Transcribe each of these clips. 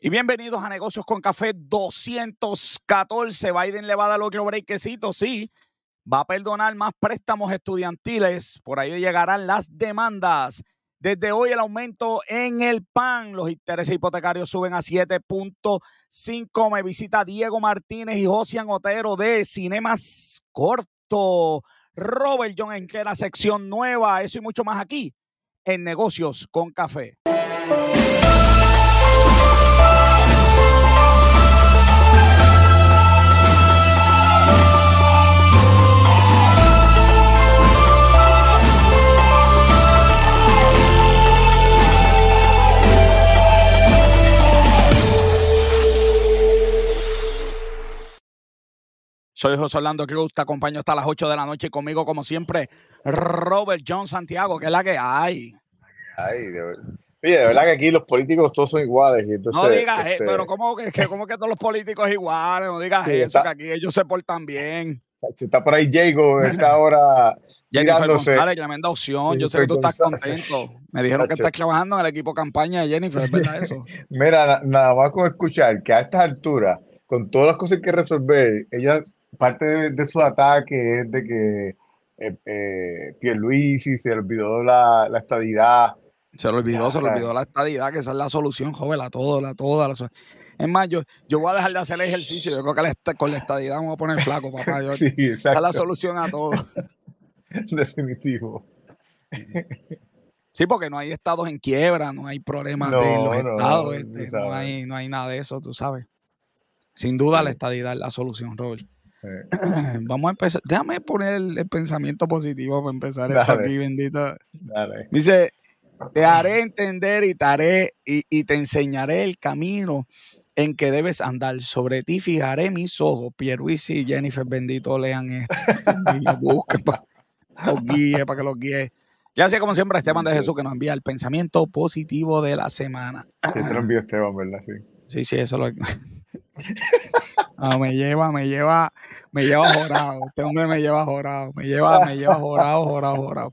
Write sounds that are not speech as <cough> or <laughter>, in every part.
Y bienvenidos a Negocios con Café 214. Biden le va a dar otro breakcito, sí. Va a perdonar más préstamos estudiantiles. Por ahí llegarán las demandas. Desde hoy el aumento en el PAN. Los intereses hipotecarios suben a 7.5. Me visita Diego Martínez y Josian Otero de Cinemas Corto. Robert John en que la sección nueva. Eso y mucho más aquí en Negocios con Café. Soy José Orlando Cruz, te acompaño hasta las 8 de la noche y conmigo, como siempre, Robert John Santiago, que es la que hay. Ay, de verdad. Oye, de verdad que aquí los políticos todos son iguales. no digas eso, pero ¿cómo que, que, ¿cómo que todos los políticos iguales? No digas eso, que aquí ellos se portan bien. Si está por ahí Jago, está <laughs> ahora. Jennifer González, tremenda opción. Yo sé que tú estás contento. Me dijeron que estás trabajando en el equipo campaña de Jennifer, ¿es verdad eso? <laughs> Mira, nada más con escuchar que a estas alturas, con todas las cosas que resolver, ella parte de, su ataque es de que eh, eh, Pierluisi se olvidó la, la estadidad. Se le olvidó, se le olvidó la estadidad, que esa es la solución, joven, a todo, a toda. es más, yo, yo voy a dejar de hacer ejercicio. Yo creo que con la estadidad me voy a poner flaco, papá. Yo, <laughs> sí, esa es la solución a todo. <laughs> Definitivo. Sí, porque no hay estados en quiebra, no hay problemas de los estados, este, no, hay, no hay nada de eso, tú sabes. Sin duda la estadidad es la solución, Robert. <clears throat> Vamos a empezar. Déjame poner el, pensamiento positivo para empezar esto aquí, bendito. Dice, te haré entender y te haré y, te enseñaré el camino en que debes andar. Sobre ti fijaré mis ojos. Pierluisi y Jennifer, bendito, lean esto. Busquen para los guíe, <laughs> para que los guíe. Ya sé, como siempre, Esteban de Jesús que nos envía el pensamiento positivo de la semana. Sí, te lo envió Esteban, ¿verdad? Sí. Sí, sí, eso lo. Ah, me lleva, me lleva, me lleva jorado. Este hombre me lleva jorado. Me lleva, me lleva jorado, jorado, jorado.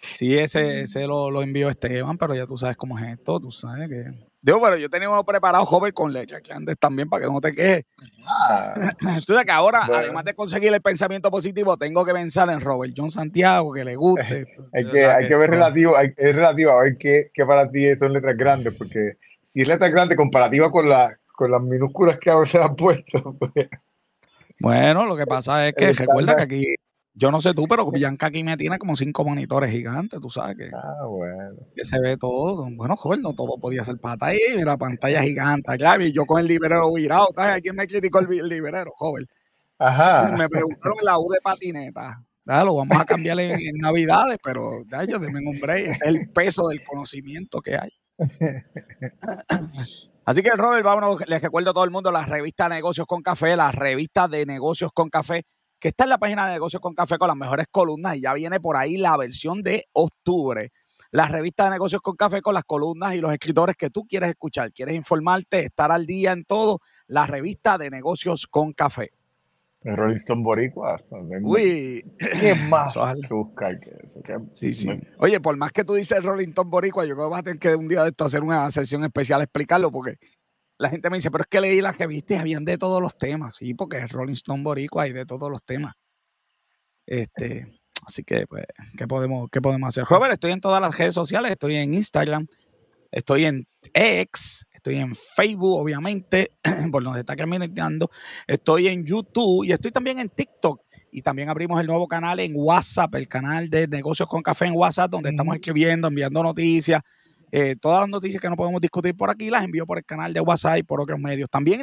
Sí, ese, ese lo, lo envió Esteban, pero ya tú sabes cómo es esto, tú sabes que. Digo, pero yo tenía uno preparado joven con leche, que andes también para que no te quejes. Ah. <laughs> Tú sabes que ahora, además de conseguir el pensamiento positivo, tengo que pensar en Robert John Santiago, que le guste. hay, que, hay que, ver relativo, hay, es relativo a ver qué, qué para ti son letras grandes, porque si es letras grandes comparativa con la, con las minúsculas que ahora se han puesto. <laughs> Pues. Bueno, lo que pasa es que recuerda que aquí, yo no sé tú, pero Bianca aquí me tiene como cinco monitores gigantes, tú sabes que, ah, bueno. que se ve todo. Bueno, joven, no todo podía ser pata ahí, la pantalla gigante, claro, y yo con el librero virado, ¿sabes? ¿Quién me criticó el, librero, joven? Ajá. Me preguntaron la U de patineta. lo vamos a cambiar en, Navidades, pero ya yo denme un break, es el peso del conocimiento que hay. <laughs> Así que, Robert, vámonos, les recuerdo a todo el mundo la revista Negocios con Café, la revista de Negocios con Café, que está en la página de Negocios con Café con las mejores columnas y ya viene por ahí la versión de octubre. La revista de Negocios con Café con las columnas y los escritores que tú quieres escuchar, quieres informarte, estar al día en todo, la revista de Negocios con Café. Rolling Stone Boricua. Uy. ¿Qué más buscar que eso? Sí, sí. Oye, por más que tú dices Rolling Stone Boricua, yo creo que vas a tener que un día de esto hacer una sesión especial explicarlo, porque la gente me dice, pero es que leí las revistas y habían de todos los temas. Sí, porque es Rolling Stone Boricua y de todos los temas. Este, así que, pues, ¿qué podemos, qué podemos hacer? Robert, estoy en todas las redes sociales, estoy en Instagram, estoy en X, Estoy en Facebook, obviamente, <clears throat> por donde está caminando. Estoy en YouTube y estoy también en TikTok. Y también abrimos el nuevo canal en WhatsApp, el canal de Negocios con Café en WhatsApp, donde estamos escribiendo, enviando noticias. Eh, todas las noticias que no podemos discutir por aquí las envío por el canal de WhatsApp y por otros medios. También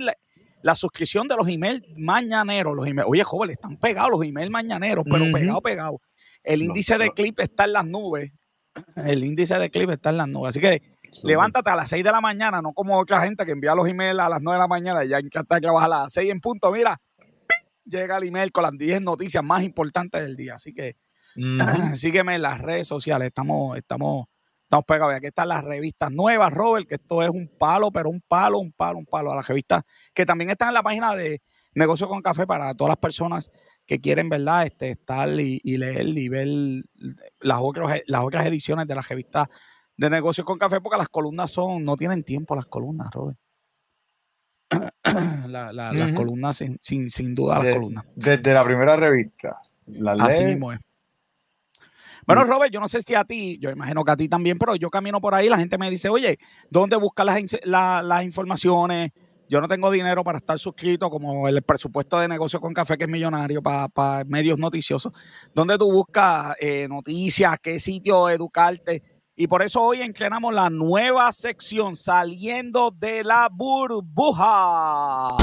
la, suscripción de los emails mañaneros. Los emails, oye, joven, están pegados los emails mañaneros, pero pegados, pegados. El índice de clip está en las nubes. <clears throat> El índice de clip está en las nubes. Así que Levántate a las 6 de la mañana, no como otra gente que envía los emails a las 9 de la mañana y ya está que a las 6 en punto. Mira, llega el email con las 10 noticias más importantes del día. Así que <clears throat> sígueme en las redes sociales. Estamos, estamos, estamos pegados. Aquí están las revistas nuevas, Robert, que esto es un palo, pero un palo, un palo, un palo. A las revistas que también están en la página de Negocio con Café para todas las personas que quieren, ¿verdad? Este, estar y, leer y ver las otras, las otras ediciones de las revistas de negocios con café porque las columnas son, no tienen tiempo las columnas, Robert. <coughs> las columnas, sin, sin, duda, las columnas. Desde la primera revista. La Así mismo es. Bueno, Robert, yo no sé si a ti, yo imagino que a ti también, pero yo camino por ahí, la gente me dice, oye, ¿dónde buscas las, las informaciones? Yo no tengo dinero para estar suscrito como el presupuesto de negocio con café, que es millonario, para, medios noticiosos. ¿Dónde tú buscas eh, noticias? ¿Qué sitio educarte? Y por eso hoy entrenamos la nueva sección saliendo de la burbuja.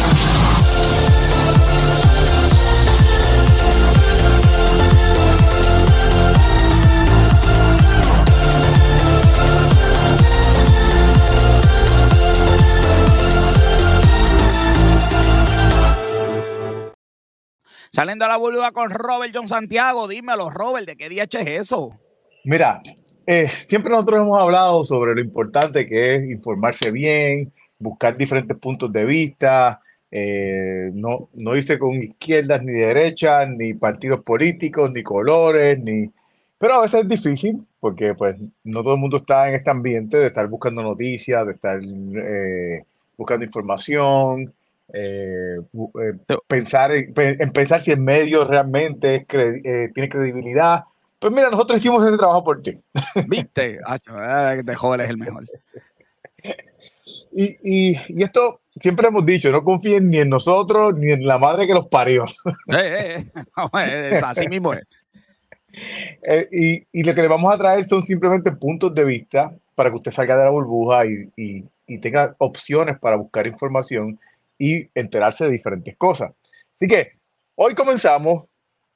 Saliendo a la burbuja con Robert John Santiago. Dímelo, Robert, ¿de qué día es eso? Mira, eh, siempre nosotros hemos hablado sobre lo importante que es informarse bien, buscar diferentes puntos de vista, eh, no, no irse con izquierdas ni derechas, ni partidos políticos, ni colores, ni... Pero a veces es difícil porque pues no todo el mundo está en este ambiente de estar buscando noticias, de estar eh, buscando información, eh, eh, pensar en, pensar si el medio realmente eh, tiene credibilidad. Pues mira, nosotros hicimos ese trabajo por ti. <laughs> ¿Viste? de joven es el mejor. Y, y, y, esto siempre hemos dicho, no confíen ni en nosotros ni en la madre que los parió. <laughs> así mismo es. y, y, lo que le vamos a traer son simplemente puntos de vista para que usted salga de la burbuja y, y tenga opciones para buscar información y enterarse de diferentes cosas. Así que hoy comenzamos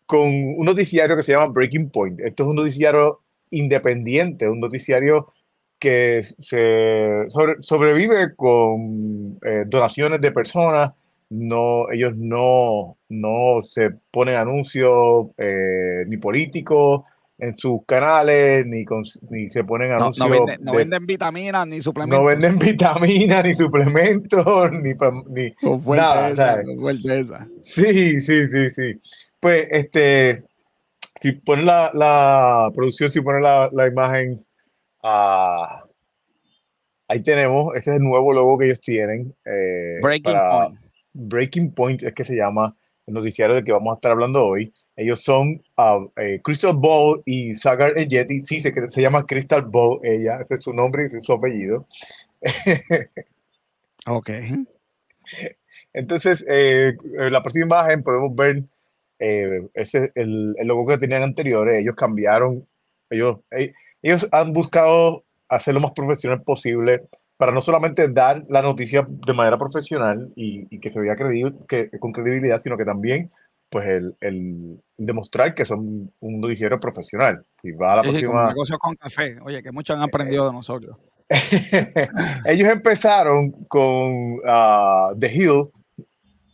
con un noticiario que se llama Breaking Point. Esto es un noticiario independiente, un noticiario que se sobrevive con eh, donaciones de personas. No, ellos no, no se ponen anuncios eh, ni políticos, en sus canales, ni, ni se ponen anuncios. No, no, venden, vitaminas ni suplementos. No venden vitaminas, ni suplementos, ni, ni nada. esa. Sí, sí, sí, sí. Pues, este, si ponen la, la producción, si ponen la, la imagen, ah, ahí tenemos, ese es el nuevo logo que ellos tienen. Eh, Breaking Point. Breaking Point es que se llama el noticiario del que vamos a estar hablando hoy. Ellos son uh, eh, Crystal Ball y Sagar Yeti. Sí, se, se llama Crystal Ball ella. Ese es su nombre y ese es su apellido. ok. <laughs> Entonces, eh, en la próxima imagen podemos ver eh, ese, el, el, logo que tenían anteriores. Ellos cambiaron. Ellos, ellos han buscado hacer lo más profesional posible para no solamente dar la noticia de manera profesional y, y que se vea credible, que, con credibilidad, sino que también pues el, el, demostrar que son un noticiero profesional. Si va a la próxima... negocio con café. Oye, que muchos han aprendido de nosotros. <laughs> Ellos empezaron con uh, The Hill.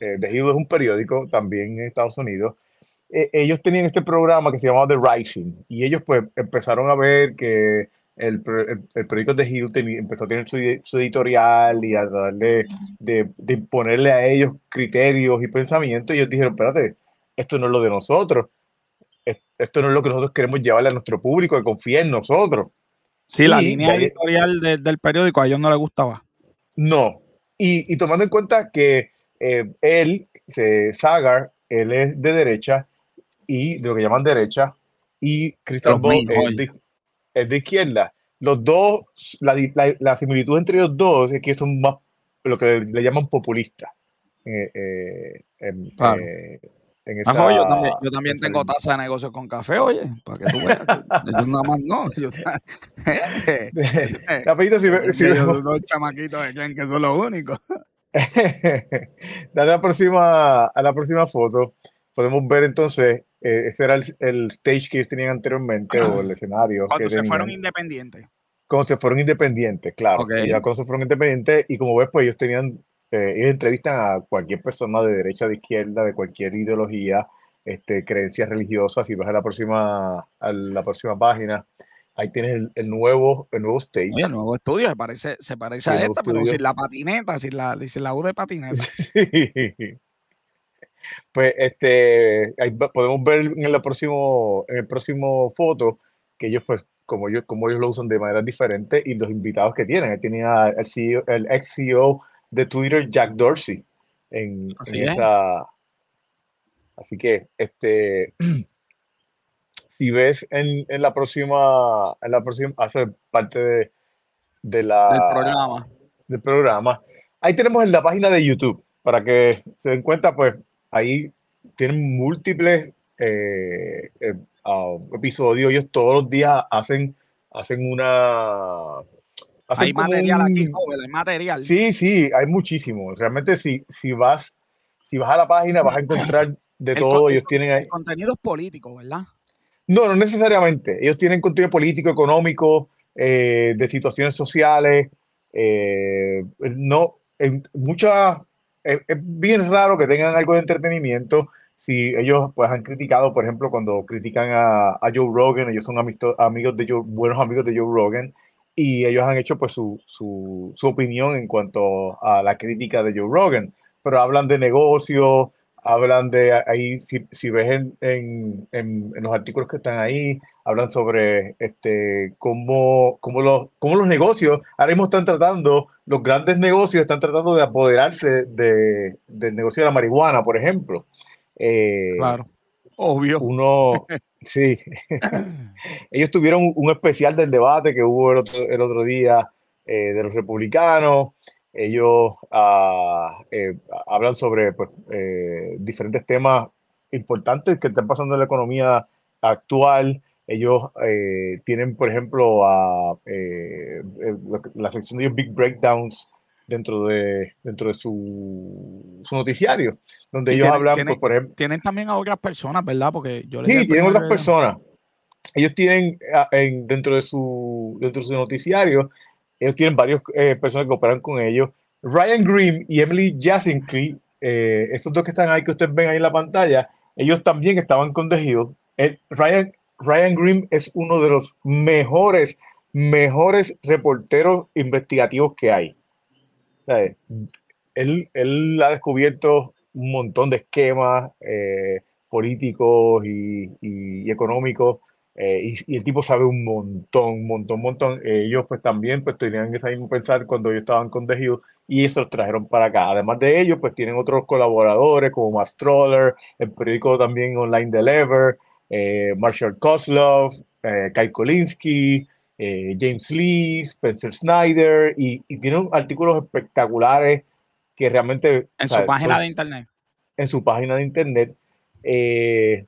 Eh, The Hill es un periódico también en Estados Unidos. E, ellos tenían este programa que se llamaba The Rising y ellos pues empezaron a ver que el, el, periódico The Hill empezó a tener su, su, editorial y a darle de, de imponerle a ellos criterios y pensamientos y ellos dijeron, espérate, esto no es lo de nosotros, esto no es lo que nosotros queremos llevarle a nuestro público, que confíe en nosotros. Sí, la línea editorial del periódico a ellos no les gustaba. No, y, y tomando en cuenta que eh, él, se, Sagar, él es de derecha y de lo que llaman derecha, y Christian Ball es de, izquierda. Los dos, la, la, similitud entre los dos es que son más lo que le, llaman populistas. Eh, eh, yo también, yo también tengo tasa de negocio con café, oye, para que tú veas. yo nada más no. Yo, <laughs> <laughs> Rapidito, si, <laughs> si dos chamaquitos que creen que son los únicos. <laughs> Dale a la próxima, a la próxima foto. Podemos ver entonces, eh, ese era el, el, stage que ellos tenían anteriormente, o el <clears throat> escenario. Cuando se fueron independientes. Cuando se fueron independientes, claro. Ya cuando se fueron independientes, y como ves, pues ellos tenían eh, ellos entrevistan a cualquier persona de derecha, de izquierda, de cualquier ideología, este, creencias religiosas. Si vas a la próxima, a la próxima página, ahí tienes el, nuevo, el nuevo stage. el nuevo estudio se parece, se parece a esta, pero sin la patineta, sin la, sin la U de patineta. <laughs> Pues este, ahí podemos ver en el próximo, en el próximo foto que ellos, pues, como ellos, como ellos lo usan de manera diferente y los invitados que tienen. Él tenía el, CEO, el ex CEO de Twitter Jack Dorsey en, Así en es. esa. Así que, este, <clears throat> ves en, en la próxima, en la próxima, hace parte de, de la, Del programa. del programa. Ahí tenemos en la página de YouTube, para que se den cuenta, pues ahí tienen múltiples eh, eh, ah, episodios. Ellos todos los días hacen, hacen una... hacen Hay material aquí, un- joven, hay material. Sí, sí, hay muchísimo. Realmente si, si vas, si vas a la página vas a encontrar de El todo. Ellos tienen ahí. El contenido es político, ¿verdad? No, no necesariamente. Ellos tienen contenido político, económico, eh, de situaciones sociales. eh, no, muchas, es, bien raro que tengan algo de entretenimiento. Si ellos pues han criticado, por ejemplo, cuando critican a, Joe Rogan, ellos son amigos de Joe, buenos amigos de Joe Rogan, y ellos han hecho pues su, su, su opinión en cuanto a la crítica de Joe Rogan. Pero hablan de negocios, hablan de ahí, si, si ves en, en, en- en los artículos que están ahí, hablan sobre este, cómo, cómo, los, cómo los negocios ahora mismo están tratando, los grandes negocios están tratando de apoderarse de, del negocio de la marihuana, por ejemplo. Eh, Claro. Obvio. Uno, <laughs> sí, <laughs> ellos tuvieron un, un especial del debate que hubo el otro, el otro día eh, de los republicanos. Ellos ah, eh, hablan sobre pues, eh, diferentes temas importantes que están pasando en la economía actual. Ellos eh, tienen, por ejemplo, a, la sección de ellos, Big Breakdowns dentro de, dentro de su, su noticiario, donde Y ellos tienen- hablan, tienen- pues, por ejemplo, Tienen también a otras personas, ¿verdad? Porque yo Sí, tienen otras personas. Ellos tienen ah, en- dentro, de su, dentro de su noticiario, ellos tienen varias personas que operan con ellos. Ryan Green y Emily Jasinski, eh, estos dos que están ahí, que ustedes ven ahí en la pantalla, ellos también estaban con The Hill. Eh, Ryan, Ryan Green es uno de los mejores, mejores reporteros investigativos que hay. Él, él ha descubierto un montón de esquemas eh, políticos y económicos eh, y, y el tipo sabe un montón, un montón, un montón. Ellos pues también pues tenían ese mismo pensar cuando ellos estaban con The Hill y eso los trajeron para acá. Además de ellos pues tienen otros colaboradores como Matt Stroller, el periódico también online de Lever, eh, Marshall Kozlov, eh, Kai Kolinsky, eh, James Lee, Spencer Snyder y, y tienen artículos espectaculares que realmente En su página son- de internet. en su página de internet. eh,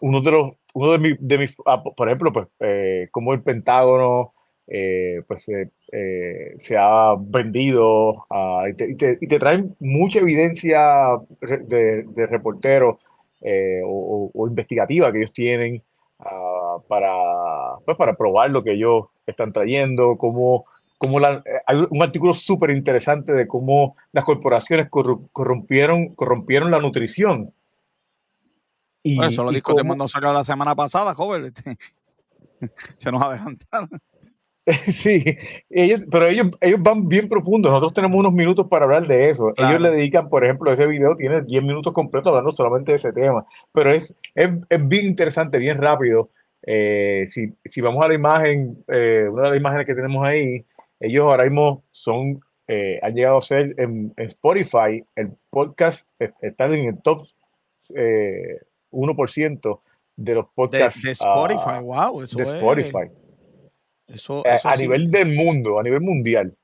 uno de los, uno de mis, de mis ah, por ejemplo, pues, eh, como el Pentágono eh, pues, eh, eh, se ha vendido ah, y, te, y te- y te traen mucha evidencia de, de reporteros eh, o, o- investigativa que ellos tienen ah, para, pues, para probar lo que ellos están trayendo, cómo, cómo la- eh, hay un artículo súper interesante de cómo las corporaciones corrompieron, corrompieron la nutrición. Y, Pues eso lo discutimos nosotros la semana pasada, joven. este, <laughs> Se nos adelantaron. <laughs> Sí, ellos, pero ellos, ellos van bien profundos. Nosotros tenemos unos minutos para hablar de eso. Claro. Ellos le dedican, por ejemplo, ese video tiene 10 minutos completos hablando solamente de ese tema. Pero es, es, es bien interesante, bien rápido. Eh, si, si vamos a la imagen, eh, una de las imágenes que tenemos ahí, ellos ahora mismo son, eh, han llegado a ser en, en Spotify, el podcast eh, está en el top 1% de los podcasts de ah, Spotify, wow. Eso de es- Spotify. Eso, Eh, eso a sí- nivel del mundo, a nivel mundial.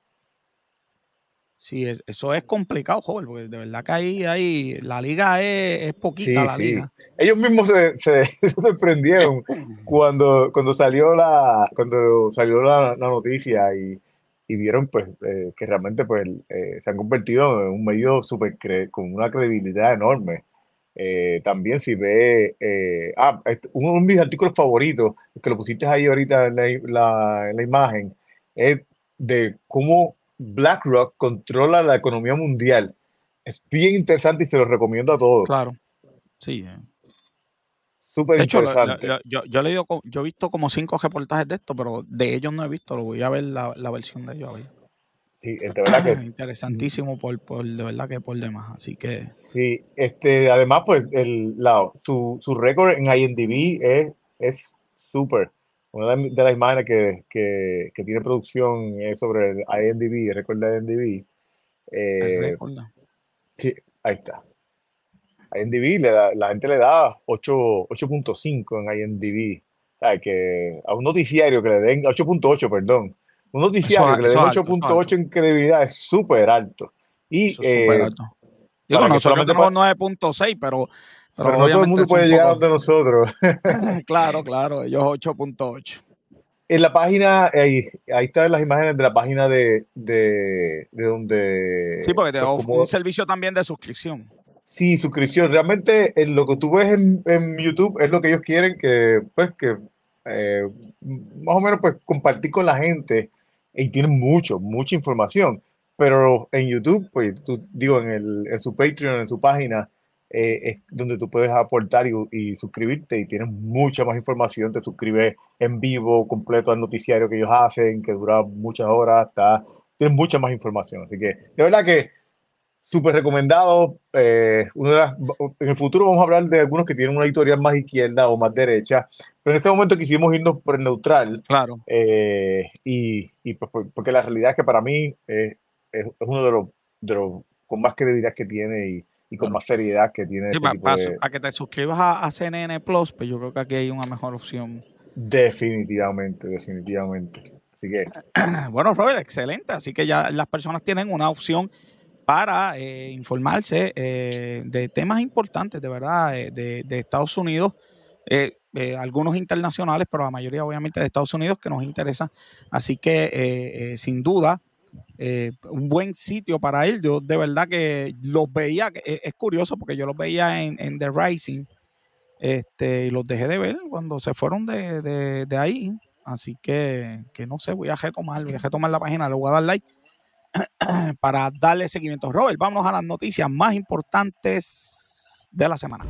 Sí, es- eso es complicado, joven, porque de verdad que ahí, ahí la liga es, es poquita Sí, la sí. liga. Ellos mismos se, se- <laughs> se sorprendieron <laughs> cuando, cuando salió la, cuando salió la, la noticia y, y vieron pues eh, que realmente pues eh, se han convertido en un medio super con una credibilidad enorme. Eh, también si ve, eh, ah, este, uno de mis artículos favoritos, que lo pusiste ahí ahorita en la, la- en la imagen, es de cómo BlackRock controla la economía mundial. Es bien interesante y se lo recomiendo a todos. Claro. Sí. eh. Súper De hecho, lo- lo- interesante. lo- yo, yo, yo he visto como cinco reportajes de esto, pero de ellos no he visto. Lo voy a ver la, la versión de ellos. Sí, de verdad que <laughs> Interesantísimo por, por, de verdad que por demás. Así que sí. Este, además, pues el, la, su, su récord en IMDb es es súper. Una de, de las imágenes que, que, que tiene producción es sobre el IMDb, el récord de IMDb. Eh, sí, ahí está. IMDb, la, la gente le da 8.5 en IMDb. que a un noticiario que le den 8.8, perdón. Un noticiario que le den 8.8 en credibilidad es súper alto. Y, eso es súper alto. Digo, nosotros tenemos 9.6, pero, pero, no todo el mundo puede llegar de nosotros. <laughs> claro, claro, ellos 8.8. En la página, ahí, ahí están las imágenes de la página de, de, de donde... Sí, porque te da un servicio también de suscripción. Sí, suscripción. Realmente lo que tú ves en, en, YouTube es lo que ellos quieren que, pues, que eh, más o menos, pues, compartir con la gente. Y tienen mucho, mucha información. Pero en YouTube, pues, tú, digo, en, el, en su Patreon, en su página, eh, es donde tú puedes aportar y, suscribirte y tienes mucha más información. Te suscribes en vivo, completo al noticiario que ellos hacen, que dura muchas horas, está, tienes mucha más información. Así que, de verdad que súper recomendado. Eh, en el futuro vamos a hablar de algunos que tienen una editorial más izquierda o más derecha, pero en este momento quisimos irnos por el neutral. Claro. Eh, y, y pues, porque la realidad es que para mí es, uno de los, de los con más credibilidad que tiene y, y con más seriedad que tiene. Sí, este para, que te suscribas a, CNN Plus, pues yo creo que aquí hay una mejor opción. Definitivamente, definitivamente. Así que. <clears throat> Bueno, Robert, excelente. Así que ya las personas tienen una opción para eh, informarse eh, de temas importantes, de verdad, eh, de, Estados Unidos, algunos internacionales, pero la mayoría obviamente de Estados Unidos que nos interesa. Así que, sin duda, un buen sitio para ir. Yo de verdad que los veía, es, curioso porque yo los veía en, The Rising este, y los dejé de ver cuando se fueron de, de ahí. Así que, que, no sé, voy a retomar, voy a retomar la página, le voy a dar like <coughs> para darle seguimiento. Robert, vamos a las noticias más importantes de la semana.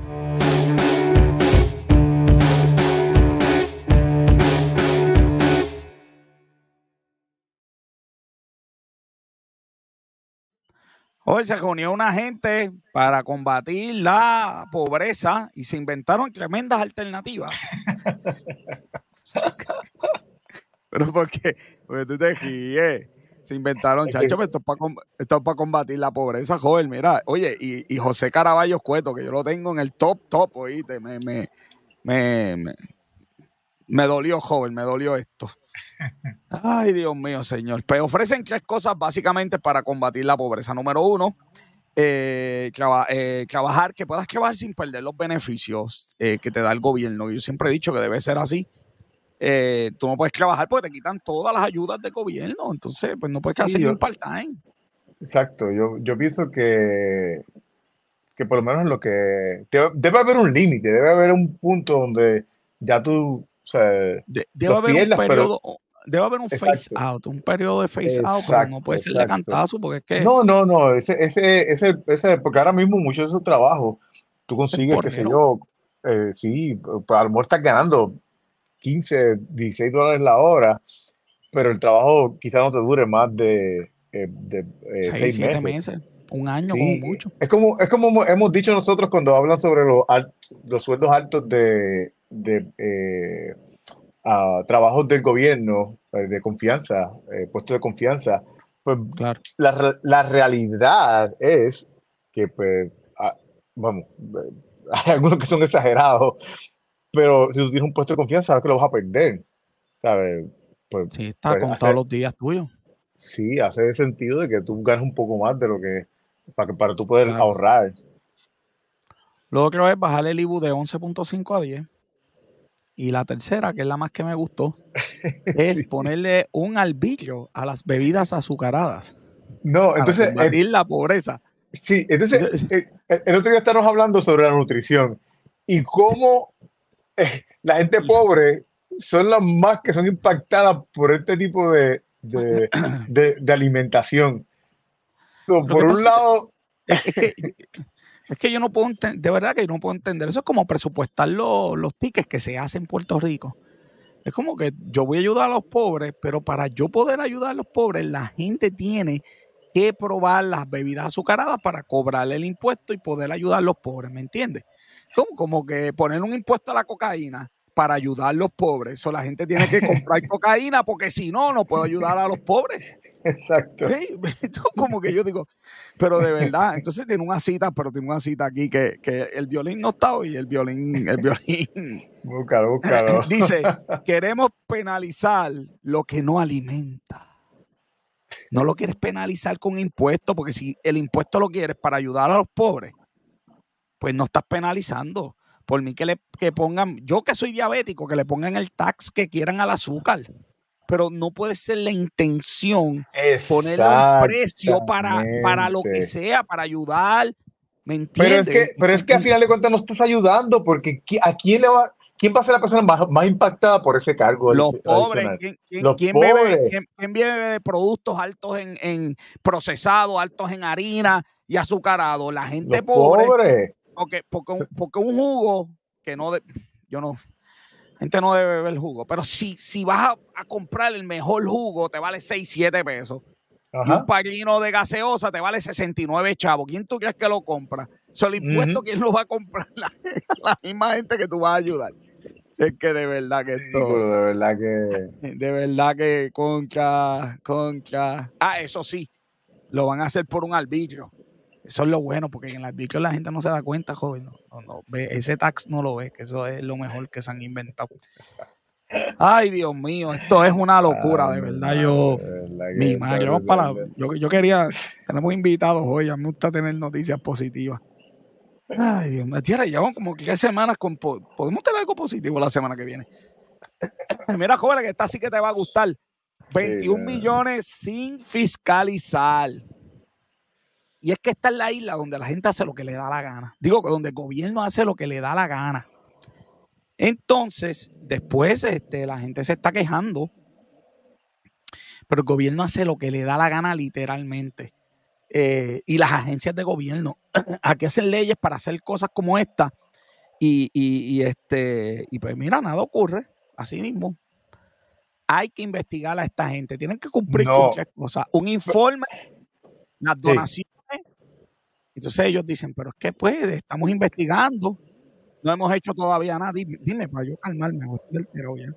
Hoy se reunió una gente para combatir la pobreza y se inventaron tremendas alternativas. <laughs> Pero porque, porque tú te ríes. Se inventaron, chacho, pero esto es para combatir la pobreza, joven. Mira, oye, y, José Caraballo Cueto, que yo lo tengo en el top, top, oíste, me, me, me, me, dolió, joven, me dolió esto. Ay, Dios mío, señor. Pero ofrecen tres cosas básicamente para combatir la pobreza. Número uno, eh, eh, trabajar, que puedas trabajar sin perder los beneficios eh, que te da el gobierno. Yo siempre he dicho que debe ser así. Eh, tú no puedes trabajar porque te quitan todas las ayudas del gobierno. Entonces, pues no puedes hacer un part-time. Exacto. Yo, yo pienso que, que por lo menos lo que. Debe, haber un límite, debe haber un punto donde ya tú. O sea, debe haber un periodo. debe haber un face out, un periodo de face out, pero no puede ser de cantazo porque es que. No, no, no, ese, ese, ese, ese, porque ahora mismo muchos de esos trabajos tú consigues, qué sé yo, eh, sí, a lo mejor estás ganando 15, 16 dólares la hora, pero el trabajo quizás no te dure más de, eh, de eh, seis, siete meses. Un año como mucho. Es como, es como hemos dicho nosotros cuando hablan sobre los, los sueldos altos de, de eh, trabajos del gobierno, de confianza, puestos de confianza. Pues claro. la, la realidad es que, pues, vamos, <laughs> hay algunos que son exagerados, pero si tú tienes un puesto de confianza, sabes que lo vas a perder. ¿Sabes? Pues, sí, está pues, con todos los días tuyos. Sí, hace sentido de que tú ganes un poco más de lo que. para, que, para tú poder ahorrar. Luego creo es bajar el IBU de 11.5 a 10. Y la tercera, que es la más que me gustó, <laughs> es ponerle un arbitrio a las bebidas azucaradas. No, entonces. Combatir la pobreza. Sí, entonces, eh, el otro día estábamos hablando sobre la nutrición y cómo <laughs> la gente pobre son las más que son impactadas por este tipo de, de, <clears throat> alimentación. por un lado... Es, que, yo no puedo entender, de verdad que yo no puedo entender. Eso es como presupuestar los, los tickets que se hacen en Puerto Rico. Es como que yo voy a ayudar a los pobres, pero para yo poder ayudar a los pobres, la gente tiene que probar las bebidas azucaradas para cobrarle el impuesto y poder ayudar a los pobres, ¿me entiendes? Como, como que poner un impuesto a la cocaína para ayudar a los pobres. O la gente tiene que comprar <laughs> cocaína porque si no, no puedo ayudar a los pobres. Exacto. <laughs> Como que yo digo, pero de verdad, entonces tiene una cita, pero tiene una cita aquí que, que el violín no está hoy, el violín, el violín. Búscalo, búscalo. <laughs> Dice, queremos penalizar lo que no alimenta. No lo quieres penalizar con impuestos, porque si el impuesto lo quieres para ayudar a los pobres, pues no estás penalizando por mí que le que pongan, yo que soy diabético, que le pongan el tax que quieran al azúcar. Pero no puede ser la intención ponerle un precio para, para lo que sea, para ayudar. ¿Me entiendes? Pero es que, pero es que a final de cuentas no estás ayudando, porque ¿a quién le va, quién va a ser la persona más, impactada por ese cargo? Los pobres. ¿Quién, quién, Bebe, ¿quién, bebe productos altos en, en procesados, altos en harina y azucarado? La gente pobre. Porque, porque, un, <laughs> porque un jugo que no, de, yo no, gente no debe beber jugo, pero si, si vas a, comprar el mejor jugo, te vale 6, 7 pesos. Y un paquino de gaseosa te vale 69 chavos. ¿Quién tú crees que lo compra? El impuesto, ¿quién lo va a comprar? <laughs> La, misma gente que tú vas a ayudar. Es que de verdad que esto. de verdad que. <laughs> De verdad que concha, concha. Ah, eso sí, lo van a hacer por un arbitrio. Eso es lo bueno, porque en las vehículos la gente no se da cuenta, joven. No, no, ve, ese tax no lo ve, que eso es lo mejor que se han inventado. Ay, Dios mío, esto es una locura, de verdad. Yo, mi madre, yo, yo, quería, tenemos invitados hoy, a mí me gusta tener noticias positivas. Ay, Dios mío, tierra, llevamos como que semanas con, podemos tener algo positivo la semana que viene. <coughs> Mira, joven, que esta sí que te va a gustar. 21 millones sin fiscalizar. Y es que esta es la isla donde la gente hace lo que le da la gana. Digo que donde el gobierno hace lo que le da la gana. Entonces, después este, la gente se está quejando, pero el gobierno hace lo que le da la gana literalmente. Eh, y las agencias de gobierno <clears throat> aquí hacen leyes para hacer cosas como esta. Y, este, y pues mira, nada ocurre. Así mismo. Hay que investigar a esta gente. Tienen que cumplir con muchas cosas. Un informe, las donaciones entonces ellos dicen, pero es que pues estamos investigando, no hemos hecho todavía nada. Dime, para yo calmarme, del ya.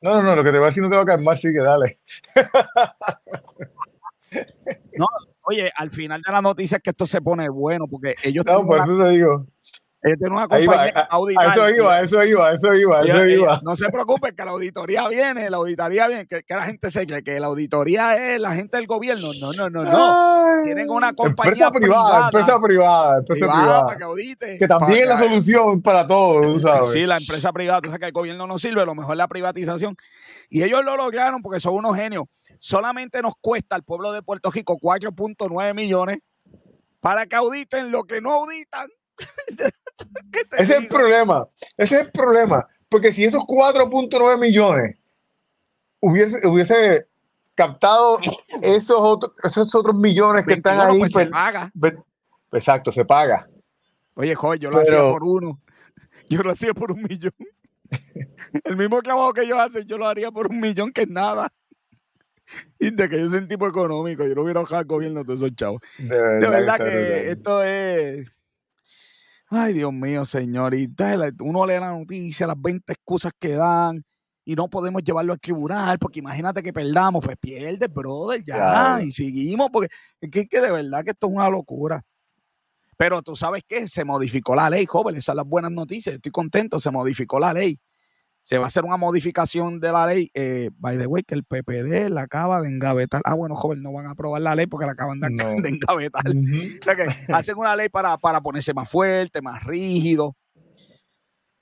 No, no, no, lo que te voy a decir no te va a calmar, sí que dale. <laughs> no, oye, al final de la noticia es que esto se pone bueno, porque ellos... No, por eso te digo. Ellos tienen una compañía a, eso iba, eso iba, eso iba, eso iba. No se preocupen que la auditoría viene, la auditoría viene, que, la gente se cree que la auditoría es la gente del gobierno. No, no, no, no. tienen una compañía empresa privada, empresa privada, empresa privada. que, audite, que también es la solución para todo, <laughs> ¿sabes? Sí, la empresa privada, tú sabes que el gobierno no sirve, lo mejor es la privatización. Y ellos lo lograron porque son unos genios. Solamente nos cuesta al pueblo de Puerto Rico 4.9 millones para que auditen lo que no auditan. <laughs> <laughs> ese es el problema. Ese es el problema. Porque si esos 4.9 millones hubiese, hubiese captado esos otros, esos otros millones que están ahí, pues se pues, paga. Exacto, se paga. Oye, joder, yo lo hacía por uno. <laughs> Yo lo hacía por un millón. <laughs> El mismo trabajo que ellos hacen, yo lo haría por un millón, que es nada. Y de que yo soy un tipo económico, yo no hubiera bajado al gobierno de esos chavos. De verdad, que esto es Ay, Dios mío, señorita. Uno lee la noticia, las 20 excusas que dan y no podemos llevarlo al tribunal porque imagínate que perdamos, pues pierde, brother, ya, y seguimos porque es que, de verdad que esto es una locura. Pero tú sabes que se modificó la ley, joven, esas son las buenas noticias, estoy contento, se modificó la ley se va a hacer una modificación de la ley. Eh, by the way, que el PPD la acaba de engavetar. Ah, bueno, joven, no van a aprobar la ley porque la acaban de, <laughs> engavetar. <laughs> hacen una ley para, ponerse más fuerte, más rígido.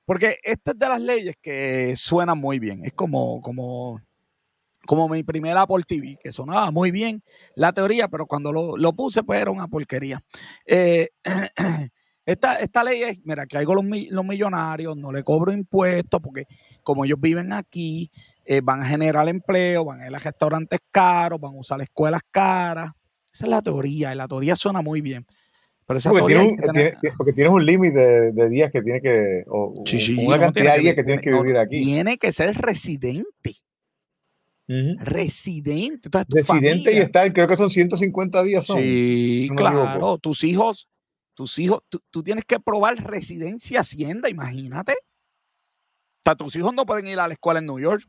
Porque esta es de las leyes que suenan muy bien. Es como, como, como mi primera Apple TV, que sonaba muy bien la teoría, pero cuando lo, puse, pues era una porquería. Eh, <clears throat> Esta, esta ley es, mira, traigo los, los millonarios, no le cobro impuestos, porque como ellos viven aquí, eh, van a generar empleo, van a ir a restaurantes caros, van a usar escuelas caras. Esa es la teoría, y la teoría suena muy bien. Pero esa porque, tienes un, límite de, días que tiene que, o, una cantidad de días que, tienes que vivir aquí. Tiene que ser residente. Residente. Residente y estar, creo que son 150 días. Sí, claro. Tus hijos tus hijos, tú, tienes que probar residencia Hacienda, imagínate. O sea, tus hijos no pueden ir a la escuela en New York.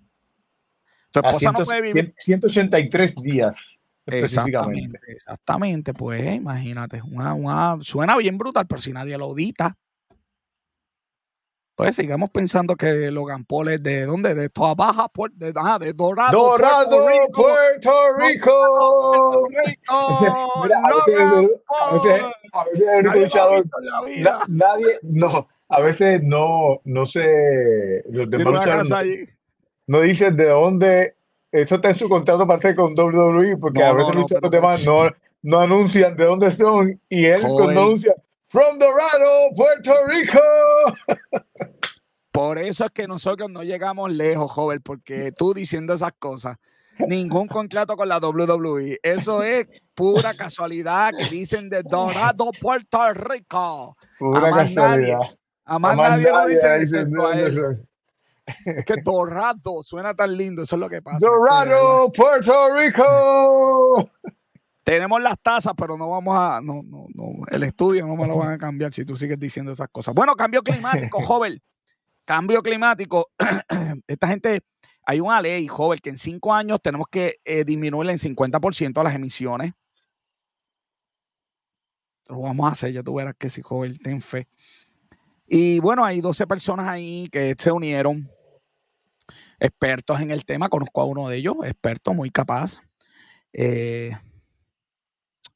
Tu esposa no 100 puede vivir. 183 días. específicamente. Exactamente, exactamente. Pues imagínate, una- una- suena bien brutal, pero si nadie lo audita. Pues sigamos pensando que Logan Paul es de dónde? De Toa Baja, de, ah, de Dorado. Dorado, Puerto Rico. Puerto Rico. <laughs> Rico, Mira, a veces, a veces, Paul. a veces el único Nadie luchador, la na- nadie, no, a veces no, no sé, los demás casa no, dicen de dónde, eso está en su contrato parece con WWE, porque No, a veces no, pero demás no, no anuncian de dónde son, y él Joder. cuando anuncia, From Dorado, Puerto Rico. Por eso es que nosotros no llegamos lejos, joven, porque tú diciendo esas cosas, ningún contrato con la WWE. Eso es pura casualidad que dicen de Dorado, Puerto Rico. Pura A más casualidad. A más A más nadie lo nadie dice dice excepto de a son. Es que Dorado suena tan lindo, eso es lo que pasa. Dorado, Puerto Rico. Tenemos las tazas, pero no vamos a. No, no, no. El estudio no me lo van a cambiar si tú sigues diciendo esas cosas. Bueno, cambio climático, <laughs> joven. Cambio climático. <clears throat> Esta gente. Hay una ley, joven, que en cinco años tenemos que eh, disminuir en 50% las emisiones. Lo vamos a hacer, ya tú verás que sí, joven, ten fe. Y bueno, hay 12 personas ahí que se unieron, expertos en el tema. Conozco a uno de ellos, experto, muy capaz. Eh,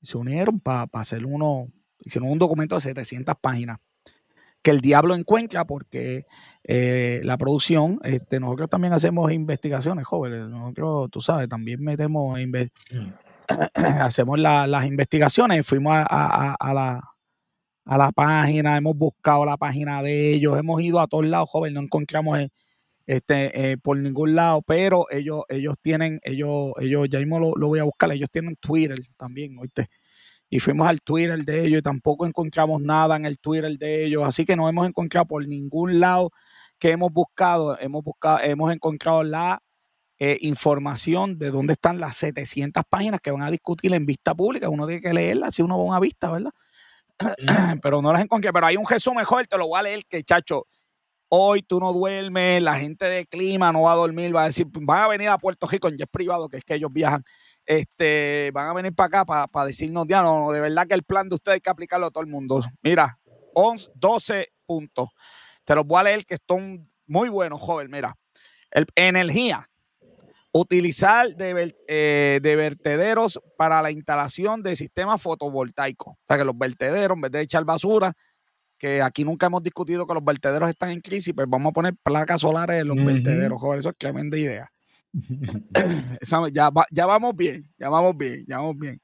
se unieron para hacer uno, hicieron un documento de 700 páginas que el diablo encuentra porque eh, la producción, este, nosotros también hacemos investigaciones, jóvenes, nosotros, tú sabes, también metemos, inve- <clears throat> hacemos la- las investigaciones, fuimos a, a- a- la, a la página, hemos buscado la página de ellos, hemos ido a todos lados, joven, no encontramos eh, este, eh, por ningún lado, pero ellos, ellos tienen, ellos, ellos, ya mismo lo, lo voy a buscar, ellos tienen Twitter también, oíste. Y fuimos al Twitter de ellos y tampoco encontramos nada en el Twitter de ellos, así que no hemos encontrado por ningún lado que hemos buscado, hemos buscado, hemos encontrado la eh, información de dónde están las 700 páginas que van a discutir en vista pública. Uno tiene que leerlas si uno va a una vista, ¿verdad? <clears throat> pero no las encontré. Pero hay un Jesús mejor, te lo voy a leer, que chacho, hoy tú no duermes, la gente de clima no va a dormir, va a decir, van a venir a Puerto Rico en jet privado, que es que ellos viajan, este, van a venir para acá para decirnos, ya no, de verdad que el plan de ustedes hay que aplicarlo a todo el mundo. Mira, 11, 12 puntos. Te los voy a leer que están muy buenos, joven. Mira, el, energía. Utilizar de, eh, de vertederos para la instalación de sistemas fotovoltaicos. O sea, que los vertederos, en vez de echar basura, que aquí nunca hemos discutido que los vertederos están en crisis, pues vamos a poner placas solares en los vertederos, joven. Eso es tremenda idea. <laughs> Esa- ya, va- ya vamos bien, ya vamos bien, ya vamos bien.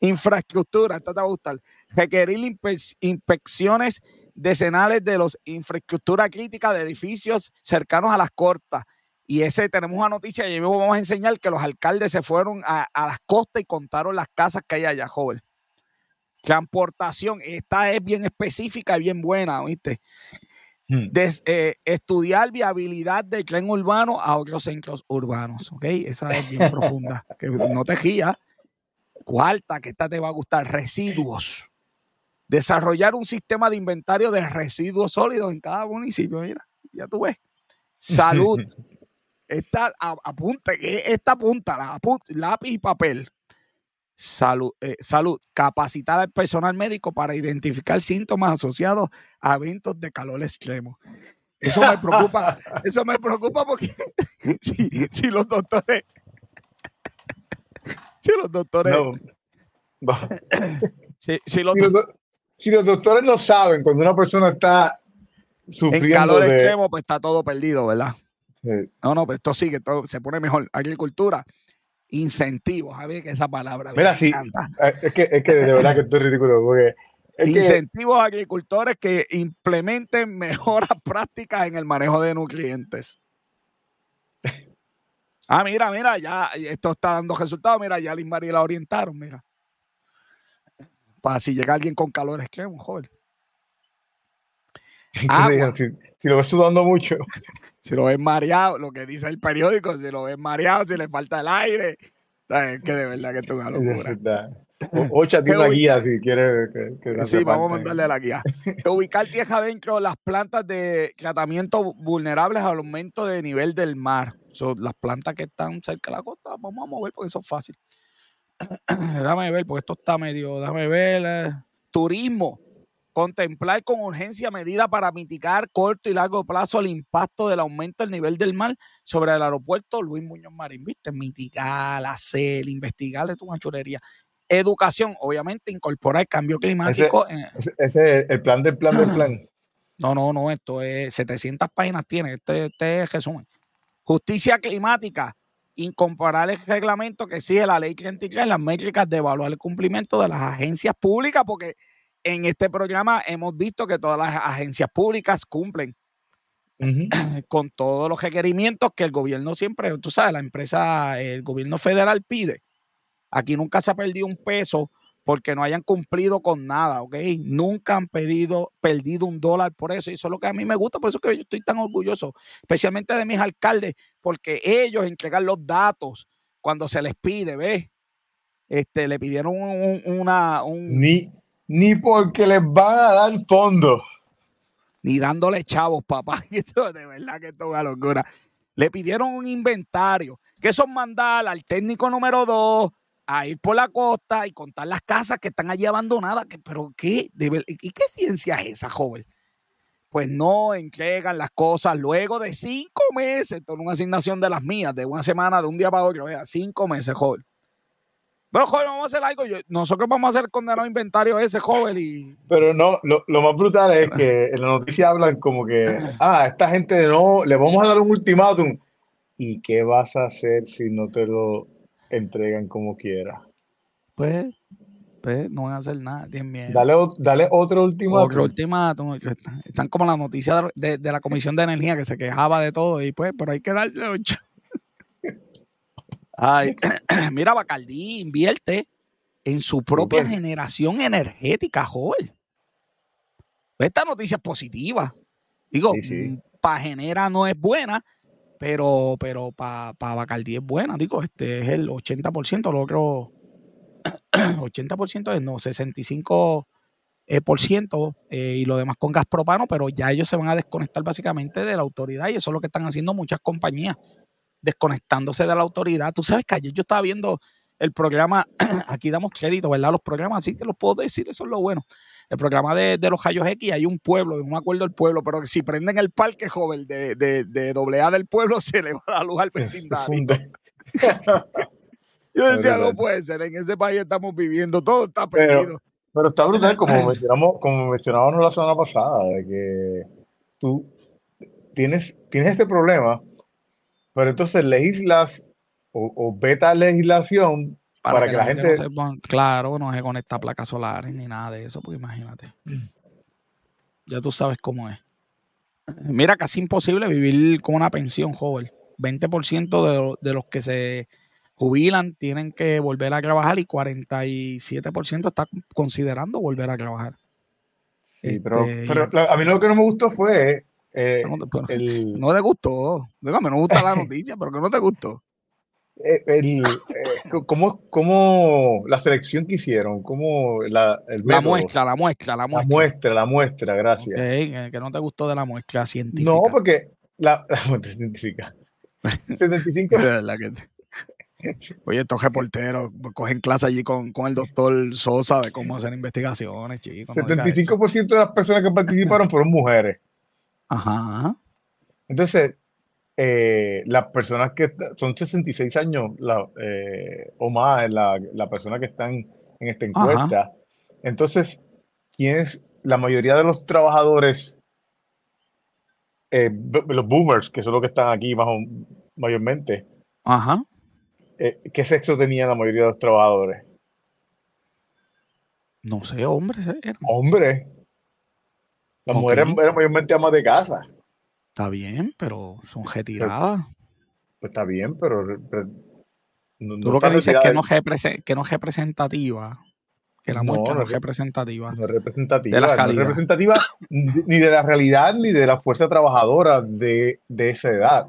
Infraestructura, esta te va a gustar. Requerir inspecciones decenales de los infraestructura crítica de edificios cercanos a las cortas. Y ese tenemos una noticia y vamos a enseñar que los alcaldes se fueron a, a las costas y contaron las casas que hay allá, joven. Transportación, esta es bien específica y bien buena, ¿viste? Hmm. Des- eh, estudiar viabilidad del tren urbano a otros centros urbanos, ¿ok? Esa es bien profunda, <laughs> que no te guías. Cuarta, que esta te va a gustar, residuos. Desarrollar un sistema de inventario de residuos sólidos en cada municipio, mira, ya tú ves. Salud. <laughs> Esta, apunte, que esta punta, la, lápiz y papel. Salud, eh, salud, capacitar al personal médico para identificar síntomas asociados a eventos de calor extremo. Eso me preocupa, <laughs> eso me preocupa porque <laughs> si, si los doctores, <laughs> si los doctores, No. No. si, si los Si los, do- si los doctores no saben cuando una persona está en sufriendo calor de... extremo, pues está todo perdido, ¿verdad? Sí. No, no, pues esto sigue, todo se pone mejor. Agricultura, incentivos, a ver que esa palabra. me Mira, sí, encanta. eh, es que, es que de verdad que esto es ridículo, porque es que Incentivos a agricultores que implementen mejoras <laughs> prácticas en el manejo de nutrientes. Ah, mira, mira, ya esto está dando resultados. Mira, ya Liz María la orientaron, mira. Para si llega alguien con calor extremo, joven. <laughs> que agua. digan, si, si lo ves sudando mucho, <laughs> Si lo ves mareado, lo que dice el periódico, si lo ves mareado, si le falta el aire, Es que de verdad que esto es una <laughs> locura. Ocha tiene una guía si quiere que, Sí, vamos a mandarle la guía. Ubicar tierra dentro las plantas de tratamiento vulnerables al aumento de nivel del mar. las plantas que están cerca de la costa las vamos a mover porque eso es fácil. <clears throat> déjame ver, porque esto está medio, déjame ver. Eh. Turismo. Contemplar con urgencia medidas para mitigar corto y largo plazo el impacto del aumento del nivel del mar sobre el aeropuerto Luis Muñoz Marín. ¿Viste? Mitigar, hacer, investigar de tu machurería. Educación, obviamente, incorporar el cambio climático. Ese, es el plan del plan del plan. <clears throat> No, no, no, esto es 700 páginas tiene, este, este es resumen. Justicia climática, incorporar el reglamento que sigue la ley 33 en las métricas de evaluar el cumplimiento de las agencias públicas, porque en este programa hemos visto que todas las agencias públicas cumplen <clears throat> con todos los requerimientos que el gobierno siempre, tú sabes, la empresa, el gobierno federal pide. Aquí nunca se ha perdido un peso porque no hayan cumplido con nada, ¿ok? Nunca han pedido, perdido un dólar por eso. Y eso es lo que a mí me gusta, por eso que yo estoy tan orgulloso, especialmente de mis alcaldes, porque ellos entregan los datos cuando se les pide, ¿ves? Este, le pidieron una... Ni, ni porque les van a dar fondo. Ni dándole chavos, papá. <laughs> de verdad que esto es una locura. Le pidieron un inventario, que es mandar al técnico número dos, a ir por la costa y contar las casas que están allí abandonadas. pero ¿qué? ¿Y qué ciencia es esa, joven? Pues no entregan las cosas luego de cinco meses, con una asignación de las mías, de una semana, de un día para otro, vea, cinco meses, joven. Pero, joven, vamos a hacer algo. nosotros vamos a hacer condenado inventario ese, joven. Y... Pero no, lo, lo, más brutal es que en la noticia hablan como que, ah, esta gente no, le vamos a dar un ultimátum. ¿Y qué vas a hacer si no te lo entregan como quiera. Pues, pues no van a hacer nada, tienen miedo. Dale, dale otro ultimátum. Otro ultimátum. Están como la noticia de, la Comisión de Energía que se quejaba de todo y pues, pero hay que darle ocho. Ay, <clears throat> mira, Bacardí invierte en su propia generación energética, joven. Esta noticia es positiva. Digo, mm, para genera no es buena, pero, pero para pa Bacardí es buena, digo, este es el 80%, lo otro <clears throat> 80% es no, 65% eh, por ciento, eh, y lo demás con gas propano, pero ya ellos se van a desconectar básicamente de la autoridad y eso es lo que están haciendo muchas compañías, desconectándose de la autoridad. Tú sabes que ayer yo estaba viendo el programa, <clears throat> aquí damos crédito, ¿verdad? Los programas, así que los puedo decir, eso es lo bueno. El programa de, los Rayos X, hay un pueblo, no me acuerdo el pueblo, pero si prenden el parque joven de, de, de AA del pueblo, <laughs> se le va la luz al vecindario. <laughs> Yo decía, no puede ser, en ese país estamos viviendo, todo está perdido. Pero, está brutal, como <clears throat> mencionamos, como mencionábamos la semana pasada, de que tú tienes, tienes este problema, pero entonces legislas o, beta legislación para, que, la gente... claro, no se conecta placas solares ni nada de eso, porque imagínate. Ya tú sabes cómo es. Mira, casi imposible vivir con una pensión, joven. 20% de, los que se jubilan tienen que volver a trabajar y 47% está considerando volver a trabajar. Sí, pero, este, a mí lo que no me gustó fue... Eh, no, te <laughs> gustó. Dígame, no gusta la <laughs> noticia, pero que no te gustó. Eh, el, eh, ¿cómo, la selección que hicieron? ¿Cómo la, la muestra, la muestra, la muestra. La muestra, la muestra, gracias. Que no te gustó de la muestra científica. No, porque la, <laughs> muestra científica. 75. Oye, estos reporteros cogen clase allí con, con, el doctor Sosa de cómo hacer investigaciones, chicos. 75% de las personas que participaron fueron mujeres. Ajá. Entonces, eh, las personas que son 66 años eh, o más, la, la persona que están en esta encuesta. Entonces, ¿quién es la mayoría de los trabajadores, eh, los boomers, que son los que están aquí más mayormente? Ajá. ¿Qué sexo tenían la mayoría de los trabajadores? No sé, hombres. Hombres. Las mujeres eran mayormente amas de casa. Está bien, pero son retiradas. Pues está bien, pero. Tú lo que dices es que no, que no es representativa. Que la muestra no, es representativa. No es representativa. De la no es representativa ni de la realidad ni de la fuerza trabajadora de, esa edad.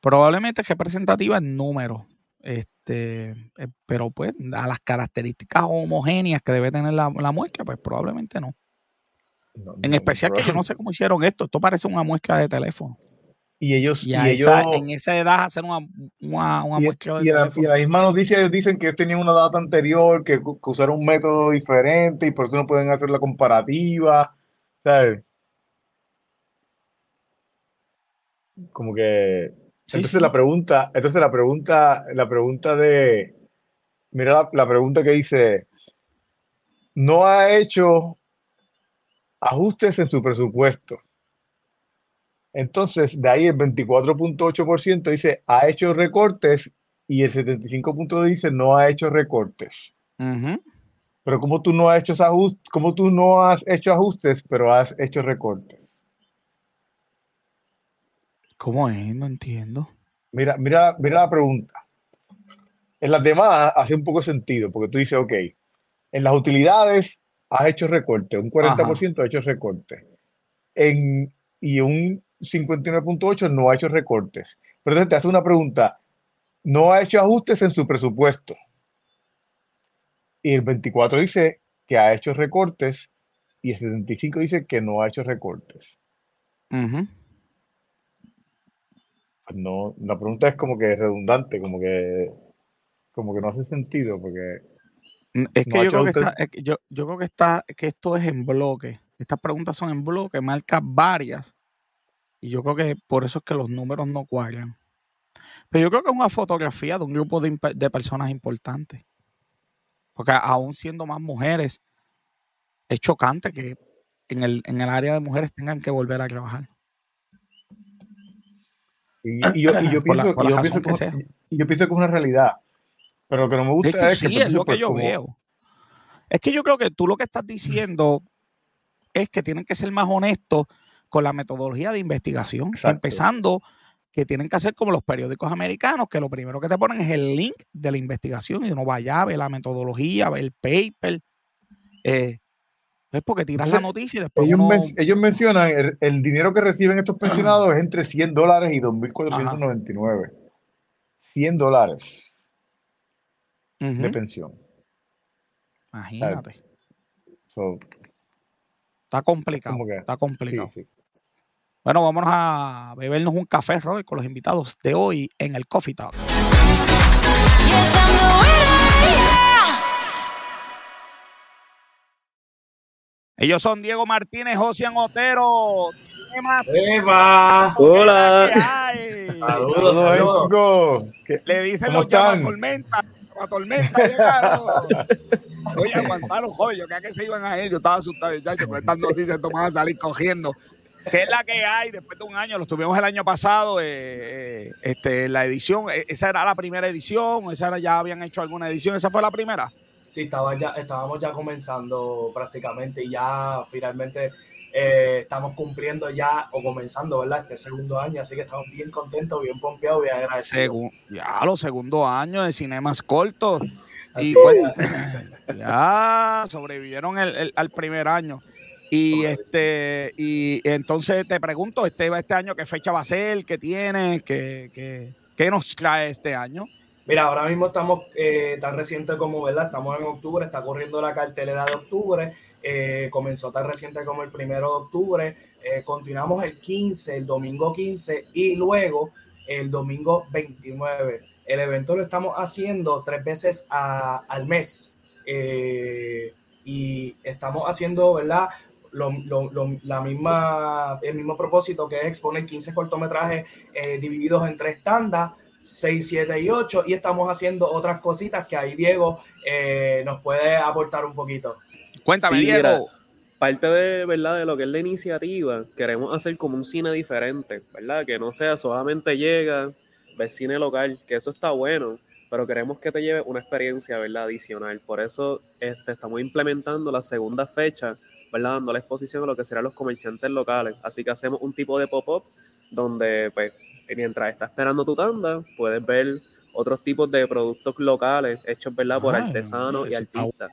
Probablemente es representativa en número. Este, eh, pero pues a las características homogéneas que debe tener la, la muestra, pues probablemente no. No, En no, especial que yo no sé cómo hicieron esto. Esto parece una muestra de teléfono. Y ellos, Y, y, a ellos, en esa edad hacer una, una, una y, muestra de y en la, y teléfono. la misma noticia ellos dicen que ellos tenían una data anterior, que, que usaron un método diferente y por eso no pueden hacer la comparativa, ¿sabes? Como que, Sí, entonces sí. la pregunta, entonces la pregunta, la pregunta de, mira la, la pregunta que dice, no ha hecho ajustes en su presupuesto. Entonces, de ahí el 24.8% dice ha hecho recortes y el 75.2% dice no ha hecho recortes. Pero como tú no has hecho ajustes, como tú no has hecho ajustes, pero has hecho recortes. ¿Cómo es? No entiendo. Mira, mira, mira la pregunta. En las demás hace un poco sentido, porque tú dices, ok, en las utilidades has hecho recortes, un 40% ha hecho recortes. En, y un 59.8% no ha hecho recortes. Pero entonces te hace una pregunta, no ha hecho ajustes en su presupuesto. Y el 24 dice que ha hecho recortes y el 75 dice que no ha hecho recortes. Pues no, la pregunta es como que redundante, como que, como que no hace sentido, porque Es No que yo creo que, está, es que yo, yo creo que está, que esto es en bloque. Estas preguntas son en bloque, marca varias. Y yo creo que por eso es que los números no cuadran. Pero yo creo que es una fotografía de un grupo de, de personas importantes. Porque aún siendo más mujeres, es chocante que en el, en el área de mujeres tengan que volver a trabajar. y, y yo, y yo Por la- pienso, por y la yo razón pienso que que, y yo pienso que es una realidad. Pero lo que no me gusta es que sí, es lo que pues, yo como- veo. Es que yo creo que tú lo que estás diciendo es que tienen que ser más honestos con la metodología de investigación, Exacto. empezando que tienen que hacer como los periódicos americanos, que lo primero que te ponen es el link de la investigación y uno vaya a ver la metodología, ver el paper. eh, es porque tiras la noticia y después ellos, uno... men- ellos mencionan el, el dinero que reciben estos pensionados es entre 100 dólares y 2.499. 100 dólares de pensión. imagínate. So, Está complicado. como que- Está sí, complicado. sí. Bueno, vámonos a bebernos un café, Robert, con los invitados de hoy en el Coffee Talk. Yes, I'm the winner, yeah. Ellos son Diego Martínez, Josian Otero. ¡Eva! ¿Qué Hola. Saludos, Saludos, saludos. Enrico. ¿Qué- Le dicen ¿Cómo los llama están? tormenta. La tormenta llegaron. <laughs> Oye, aguantaron, joven. Yo creía que se iban a ir. Yo estaba asustado, muchachos, con estas noticias. Van a salir cogiendo. ¿Qué es la que hay después de un año? Los tuvimos el año pasado, eh, eh, este, la edición. eh, ¿Esa era la primera edición? ¿Esa era, ya habían hecho alguna edición? ¿Esa fue la primera? Sí, estaba ya, estábamos ya comenzando prácticamente y ya finalmente eh, estamos cumpliendo ya o comenzando, ¿verdad? Este segundo año, así que estamos bien contentos, bien pompeados, bien agradecidos. Segu- ya los segundos años de cinemas cortos. Así y bueno, <laughs> ya sobrevivieron el- el- al primer año. Y este, y entonces te pregunto, este, este año, ¿qué fecha va a ser? ¿Qué tiene? ¿Qué, qué, qué nos trae este año? Mira, ahora mismo estamos eh, tan reciente como, ¿verdad? Estamos en octubre, está corriendo la cartelera de octubre, eh, comenzó tan reciente como el primero de octubre, eh, continuamos el 15, el domingo 15 y luego el domingo 29. El evento lo estamos haciendo tres veces a- al mes y estamos haciendo, ¿verdad? La misma, el mismo propósito que es exponer 15 cortometrajes divididos en tres tandas 6, 7 y 8 y estamos haciendo otras cositas que ahí Diego eh, nos puede aportar un poquito. Cuéntame, Sí, Diego. mira. Parte de, ¿verdad? de lo que es la iniciativa, queremos hacer como un cine diferente, ¿verdad? Que no sea solamente llega, ves cine local, que eso está bueno, pero queremos que te lleve una experiencia, ¿verdad? Adicional. Por eso este, estamos implementando la segunda fecha, ¿verdad? Dando la exposición a lo que serán los comerciantes locales. Así que hacemos un tipo de pop-up donde, pues, mientras estás esperando tu tanda, puedes ver otros tipos de productos locales hechos, ¿verdad? Por Ay, artesanos y artistas.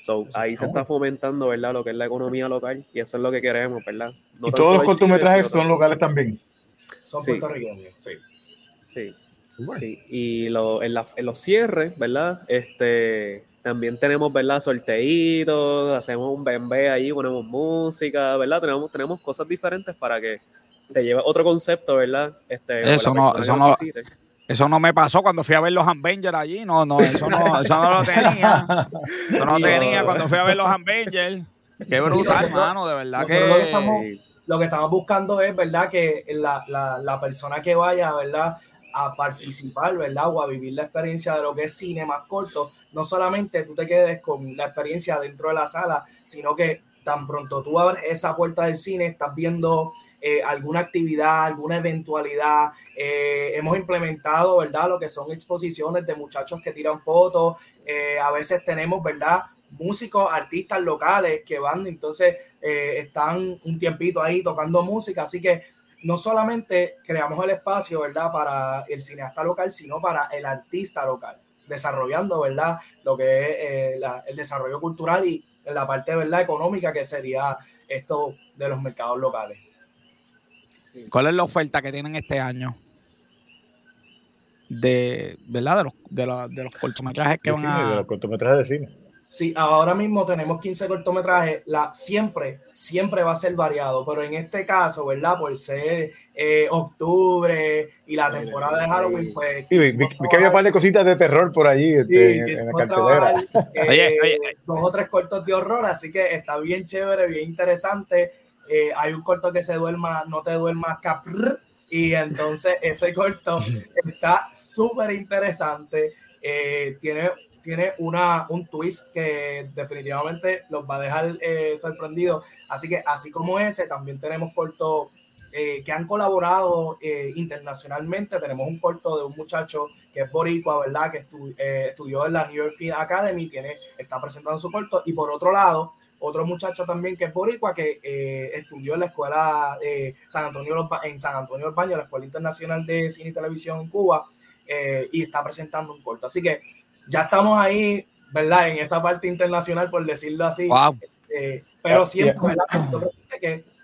So, ahí se está fomentando, ¿verdad? Lo que es la economía local y eso es lo que queremos, ¿verdad? y No todos los cortometrajes son locales también. Son Sí. puertorriqueños, sí. Sí. Bueno. Sí, y lo- en, la- en los cierres, ¿verdad? Este, también tenemos, ¿verdad? Sorteitos, hacemos un bembé ahí, ponemos música, ¿verdad? Tenemos, tenemos cosas diferentes para que te lleve otro concepto, ¿verdad? Este, Eso no- eso que no-. Eso no me pasó cuando fui a ver los Avengers allí. No, no, eso no, eso no lo tenía. <laughs> Eso no Sí, tenía cuando fui a ver los Avengers. Qué brutal, nosotros- hermano, de verdad nosotros lo que que. estamos- lo que estamos buscando es, ¿verdad? Que la, la, la persona que vaya, ¿verdad? A participar, ¿verdad? O a vivir la experiencia de lo que es cine más corto, no solamente tú te quedes con la experiencia dentro de la sala, sino que tan pronto tú abres esa puerta del cine, estás viendo eh, alguna actividad, alguna eventualidad. Eh, hemos implementado, ¿verdad? Lo que son exposiciones de muchachos que tiran fotos. Eh, a veces tenemos, ¿verdad? Músicos, artistas locales que van, entonces eh, están un tiempito ahí tocando música, así que no solamente creamos el espacio, ¿verdad? Para el cineasta local, sino para el artista local, desarrollando, ¿verdad? Lo que es eh, la- el desarrollo cultural y la parte, ¿verdad? Económica, que sería esto de los mercados locales. Sí. ¿Cuál es la oferta que tienen este año? De, ¿verdad? De los, de, la- de los cortometrajes que De van cine, de a. los cortometrajes de cine. Sí, ahora mismo tenemos 15 cortometrajes, la, siempre, siempre va a ser variado, pero en este caso, ¿verdad? Por ser eh, octubre y la temporada de Halloween, pues... Sí, vi, vi- vi que había un par de cositas de terror por allí este, Sí, en, en la cartelera. trabajar, eh, Oye, oye, dos o tres cortos de horror, así que está bien chévere, bien interesante. Eh, hay un corto que se duerma, no te duermas, caprr, y entonces ese corto <laughs> está súper interesante. Eh, tiene tiene una, un twist que definitivamente los va a dejar eh, sorprendidos. Así que así como ese, también tenemos cortos eh, que han colaborado eh, internacionalmente. Tenemos un corto de un muchacho que es boricua, ¿verdad? Que estu- eh, estudió en la New York Film Academy, tiene, está presentando su corto. Y por otro lado, otro muchacho también que es boricua, que eh, estudió en la escuela eh, San Antonio, en San Antonio del Baño, la Escuela Internacional de Cine y Televisión en Cuba, y está presentando un corto. Así que ya estamos ahí, ¿verdad? En esa parte internacional, por decirlo así. Wow. Eh, pero siempre.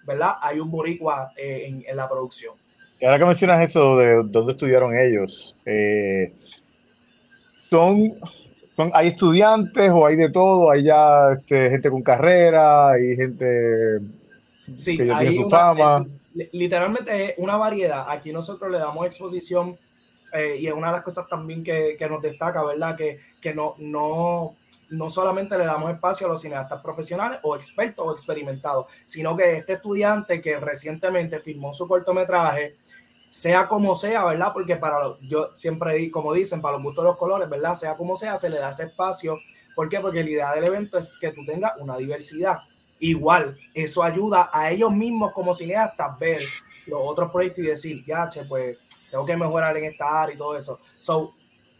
¿verdad? Hay un boricua eh, en, en la producción. Y ahora que mencionas eso de dónde estudiaron ellos, eh, son, son, ¿hay estudiantes o hay de todo? ¿Hay ya este, gente con carrera? ¿Hay gente Sí, que ya hay tiene su una- fama? literalmente es una variedad. Aquí nosotros le damos exposición eh, y es una de las cosas también que, que nos destaca, ¿verdad? Que, que no, no, no solamente le damos espacio a los cineastas profesionales o expertos o experimentados, sino que este estudiante que recientemente filmó su cortometraje, sea como sea, ¿verdad? Porque para yo siempre como dicen, para los gustos de los colores, ¿verdad? Sea como sea, se le da ese espacio. ¿Por qué? Porque la idea del evento es que tú tengas una diversidad. Igual, eso ayuda a ellos mismos como cineastas ver los otros proyectos y decir, ya, che, pues tengo que mejorar en esta área y todo eso. So,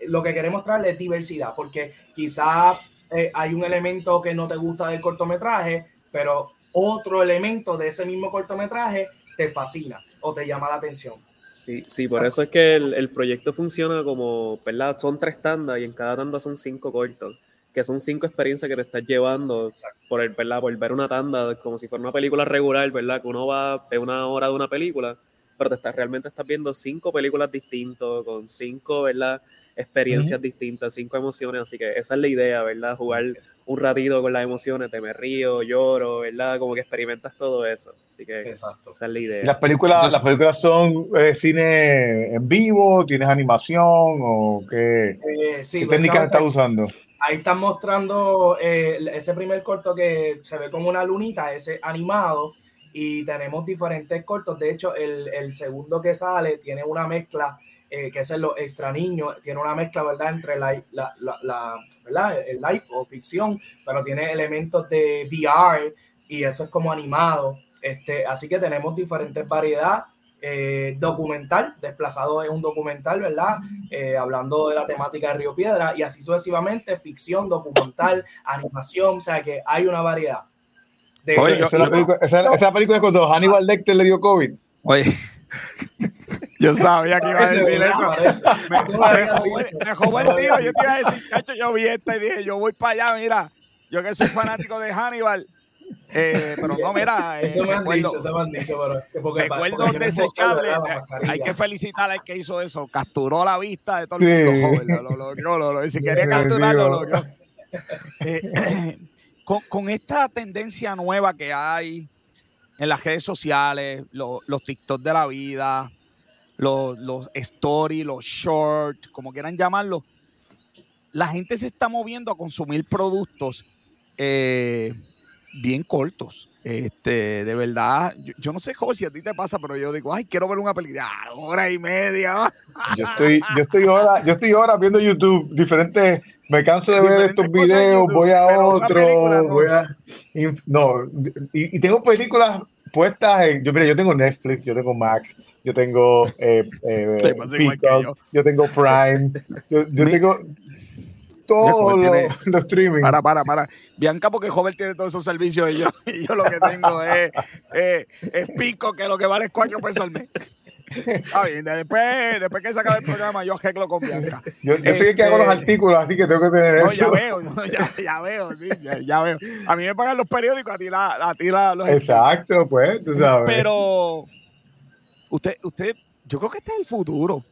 lo que queremos traerle es diversidad, porque quizás eh, hay un elemento que no te gusta del cortometraje, pero otro elemento de ese mismo cortometraje te fascina o te llama la atención. Sí, sí, por eso es que el, el proyecto funciona como, ¿verdad? Son tres tandas y en cada tanda son cinco cortos, que son cinco experiencias que te estás llevando Exacto. por el, ¿verdad? Por ver una tanda, como si fuera una película regular, ¿verdad? Que uno va de una hora de una película, pero te estás, realmente estás viendo cinco películas distintas, con cinco, ¿verdad? Experiencias distintas, cinco emociones, así que esa es la idea, ¿verdad? Jugar un ratito con las emociones, te me río, lloro, ¿verdad? Como que experimentas todo eso, así que Exacto. esa es la ¿Y idea. las películas, las películas son eh, cine en vivo? ¿Tienes animación? ¿O qué, Eh, sí, qué técnicas estás usando? Ahí están mostrando eh, ese primer corto que se ve como una lunita, ese animado, y tenemos diferentes cortos. De hecho, el, el segundo que sale tiene una mezcla, eh, que es el Extra Niños, tiene una mezcla, ¿verdad?, entre la, la, la, la- ¿verdad? el live o ficción, pero tiene elementos de VR y eso es como animado. Este, así que tenemos diferentes variedades. Eh, documental, Desplazado es un documental, ¿verdad? eh, hablando de la temática de Río Piedra y así sucesivamente, ficción, documental, <laughs> animación, o sea que hay una variedad. De Oye, eso. yo- Esa, es la película, esa, esa película es cuando Hannibal Lecter le dio COVID. Oye, <laughs> yo sabía que iba a decir eso. Me, me jugó, el tiro. Yo te iba a decir, cacho, yo vi esta y dije, yo voy para allá, mira. Yo que soy fanático de Hannibal, Eh, pero no, mira, eh, Eso me han recuerdo- dicho, eso me han dicho, pero porque, porque ¿verdad? La eh. Hay que felicitar al que hizo eso. Capturó la vista de todo el Sí. mundo. joven, Lo, lo lo si quería capturarlo, lo. Eh, <clears throat> <laughs> con, esta tendencia nueva que hay en las redes sociales, lo- los TikTok de la vida, los, stories, los shorts, como quieran llamarlo, la gente se está moviendo a consumir productos eh, bien cortos. Este, de verdad, yo, yo no sé, joven, si a ti te pasa, pero yo digo, ay, quiero ver una película, hora y media. Yo estoy, yo estoy ahora, yo estoy ahora viendo YouTube diferentes, me canso de ver estos videos, YouTube, voy a otro, no. voy a no, y, y tengo películas puestas en, yo mira, yo tengo Netflix, yo tengo Max, yo tengo eh, eh, <laughs> Peacock, yo. yo. tengo Prime, yo, tengo todos los, streaming. Para, para, para. Bianca, porque joven tiene todos esos servicios y yo, <laughs> y yo lo que tengo es, es, es pico, que lo que vale es cuatro pesos al mes. Está bien, después, después que se acabe el programa, yo arreglo con Bianca. Yo, yo soy el que hago los Este- artículos, así que tengo que tener No, eso. ya veo, no, ya, ya veo, sí, ya, ya veo. A mí me pagan los periódicos, a ti, la, a ti la- los Exacto, pues, tú sabes. Pero usted, usted, yo creo que este es el futuro.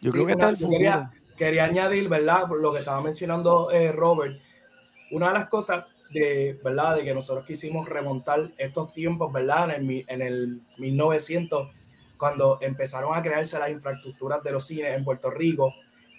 Yo Sí, creo que este una- es el futuro. quería, quería añadir, ¿verdad? Por Lo que estaba mencionando eh, Robert. Una de las cosas de, ¿verdad? De que nosotros quisimos remontar estos tiempos, ¿verdad? En el, en el 1900, cuando empezaron a crearse las infraestructuras de los cines en Puerto Rico.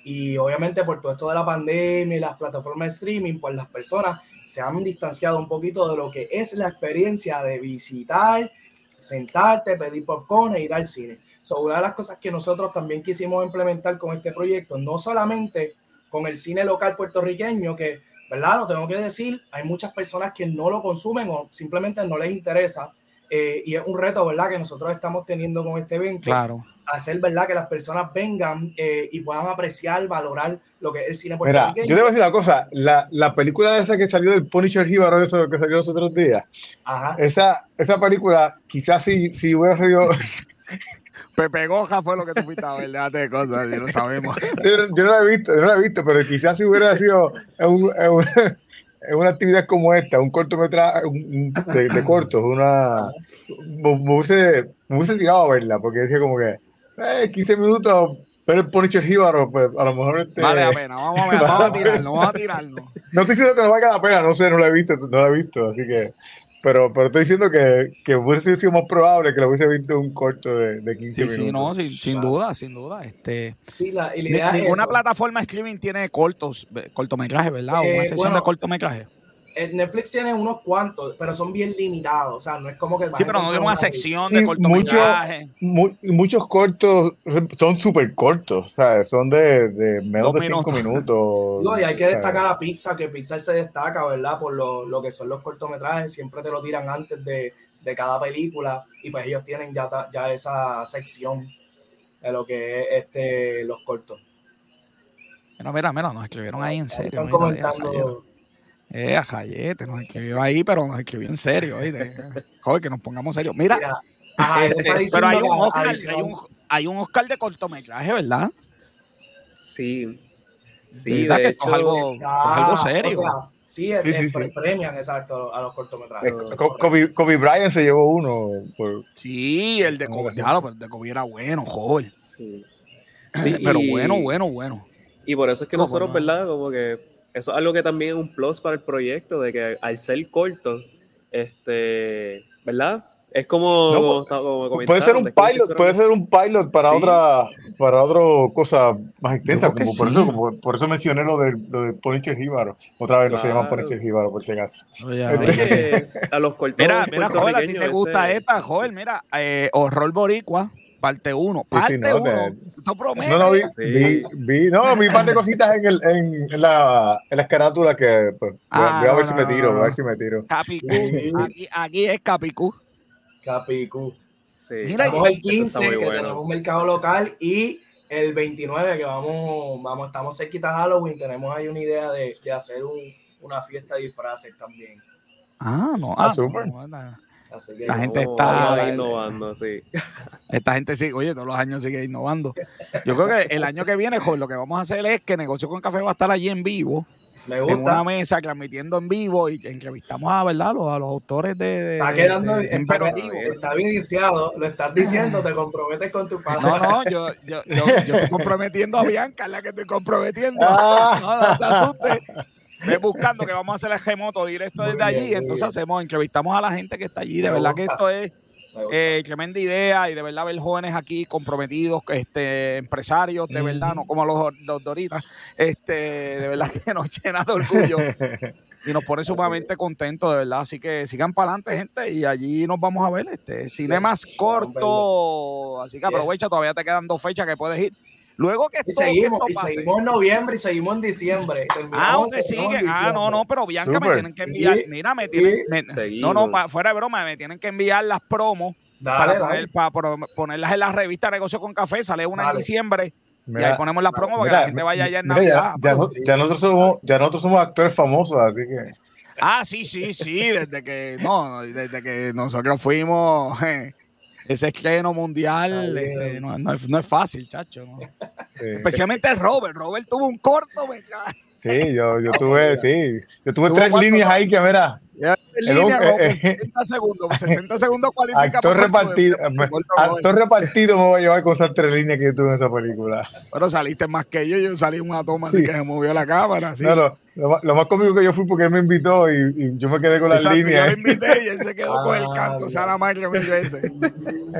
Y obviamente por todo esto de la pandemia y las plataformas de streaming, pues las personas se han distanciado un poquito de lo que es la experiencia de visitar, sentarte, pedir popcorn e ir al cine. So, una de las cosas que nosotros también quisimos implementar con este proyecto, no solamente con el cine local puertorriqueño, que, ¿verdad? Lo tengo que decir, hay muchas personas que no lo consumen o simplemente no les interesa. Eh, y es un reto, ¿verdad? Que nosotros estamos teniendo con este evento. Claro. Hacer, ¿verdad? Que las personas vengan eh, y puedan apreciar, valorar lo que es el cine Mira, yo te voy a decir una cosa, la, la película esa que salió del Punisher Jíbaro, eso que salió los otros días, Ajá. esa, esa película, quizás si, si hubiera sido, <laughs> Pepe Goja fue lo que tú fuiste a ver, déjate de cosas, ya lo sabemos. yo, no- yo no la he visto, yo no la he visto, pero quizás si hubiera sido un- en una, actividad como esta, un cortometraje un- un- de, de cortos, una, me, me hubiese, me hubiese tirado a verla, porque decía como que, eh, 15 minutos, ver el Punisher Jíbaro, pues a lo mejor este, Vale la pena, vamos a, ver, <laughs> vamos a tirarnos, vamos a tirarnos. No estoy diciendo que no valga la pena, no sé, no la he visto, no la he visto, así que. Pero, pero estoy diciendo que, que hubiese sido más probable que lo hubiese visto un corto de, de 15 Sí, minutos. sí, no, sin, duda, sin duda. Este, Sí, la- y la ni- idea es ninguna eso. plataforma streaming tiene cortos, cortometrajes, ¿verdad? O Eh, una bueno, de cortometrajes. Eh, Netflix tiene unos cuantos, pero son bien limitados. O sea, no es como que. Sí, pero no tiene una sección Sí, de mucho- cortometrajes. Mu- muchos cortos son súper cortos, ¿sabes? Son de, de menos Dos de 5 minutos. minutos. <laughs> No, y hay que ¿sabes? destacar a Pixar, que Pixar se destaca, ¿verdad? Por lo, lo que son los cortometrajes, siempre te lo tiran antes de, de cada película y pues ellos tienen ya, ta- ya esa sección de lo que es este, los cortos. Mira, mira, mira, nos escribieron ahí en serio. Están mira, comentando. Eh, a Jayete, nos escribió ahí, pero nos escribió en serio. oíste. <laughs> Joder, que nos pongamos serios. Mira, ajá, este, pero hay un, Oscar, hay, un, hay un Oscar de cortometraje, ¿verdad? Sí. Sí, ¿Verdad de que es algo, Ah, algo serio? o sea, sí, es- Sí, sí, sí. premian exacto a los cortometrajes. Eh. Kobe, Kobe Bryant se llevó uno. Por, sí, el de Kobe, déjalo, pero el de Kobe era bueno, joder. sí. <clears throat> Sí, pero y- bueno, bueno, bueno. Y por eso es que No, nosotros, pues no. ¿verdad? Como que eso es algo que también es un plus para el proyecto, de que al ser corto, este, ¿verdad? Es como, No, como, como puede ser un pilot, puede ser un pilot para Sí. otra, para otra cosa más extensa. Como por, sí. eso, como- por eso mencioné lo del, lo del Punisher Jíbaro. Otra vez no se llama Claro. Punisher Jíbaro, por si acaso. Oye, Es oye. que a los cortos Mira, mira, joven, a ti te gusta ese- esta, joven, mira, eh, Horror Boricua, parte 1. Sí, sí, Parte no, 1. de- Esto promete. No, no, vi, Sí. vi, vi- no, vi un par de cositas en, el, en, en la, en las carátulas que pues, voy, Ah, voy a no, ver si no, me no, tiro, no, voy a ver no. si me tiro. Capicú. Sí. Aquí, aquí es Capicú. Capicú. Sí. Mira, Tenemos el Eso está 15 muy que bueno. tenemos un mercado local y el 29 que vamos, vamos estamos cerquita a Halloween, tenemos ahí una idea de, de hacer un- una fiesta de disfraces también. Ah, no. Ah, Ah, no, no, Así que La gente vamos está- innovando, sí. <laughs> Esta gente sigue, oye, todos los años sigue innovando. Yo creo que el año que viene, joven, lo que vamos a hacer es que Negocio con Café va a estar allí en vivo. Me en una mesa transmitiendo en vivo y entrevistamos a, ¿verdad? Los, a los autores de, de- Está de- quedando, de- en está, está bien iniciado, lo estás diciendo, te comprometes con tu <laughs> padre. No, no, yo, yo, yo, yo estoy comprometiendo a Bianca, es la que estoy comprometiendo. <laughs> Ah. No, no te asustes. Ve buscando que vamos a hacer el remoto directo Muy desde bien, allí. Entonces hacemos, entrevistamos a la gente que está allí. De Me verdad que esto es eh, tremenda idea y de verdad ver jóvenes aquí comprometidos, este, empresarios, de verdad, no como los, los de ahorita, este, de verdad que nos <laughs> llena de orgullo y nos pone sumamente contentos, de verdad. Así que sigan para adelante, gente, y allí nos vamos a ver. Este, Yes, corto, así que Yes. aprovecha, todavía te quedan dos fechas que puedes ir. Luego que Y esto, que seguimos, esto y pase- seguimos en noviembre y seguimos en diciembre. Ah, en siguen. Ah, no, diciembre. no, pero Bianca me Súper. tienen que enviar. Sí, Mira, me sí. tienen. me- no, Seguimos. no, pa- fuera de broma, me tienen que enviar las promos Dale, para, dale. poner- para ponerlas en la revista Negocio con Café. Sale una en Dale. diciembre y Mira, ahí ponemos las promos para que la gente vaya allá en mira, ya- Navidad. ya, Pero- no- ya nosotros somos, ya nosotros somos actores famosos, así que. Ah, sí, sí, sí, desde que, no, desde que nosotros fuimos eh, ese estreno mundial, bien. este, no, no es, no es fácil, chacho. ¿no? Especialmente Robert. Robert tuvo un corto, sí, yo, yo tuve, <laughs> sí, yo tuve ¿Tuvo tres líneas ahí que, mira, línea, por 60 segundos, 60 segundos cualifica actor repartido, actor repartido me voy a llevar con esas tres líneas que yo tuve en esa película. Pero saliste más que yo, yo salí una toma así Sí. que se movió la cámara. Así. No, no, lo, más, lo más cómico que yo fui porque él me invitó y, y yo me quedé con las Exacto, yo líneas. lo invité y él se quedó con el <laughs> Ah, canto, o sea, la madre mil veces. Es la,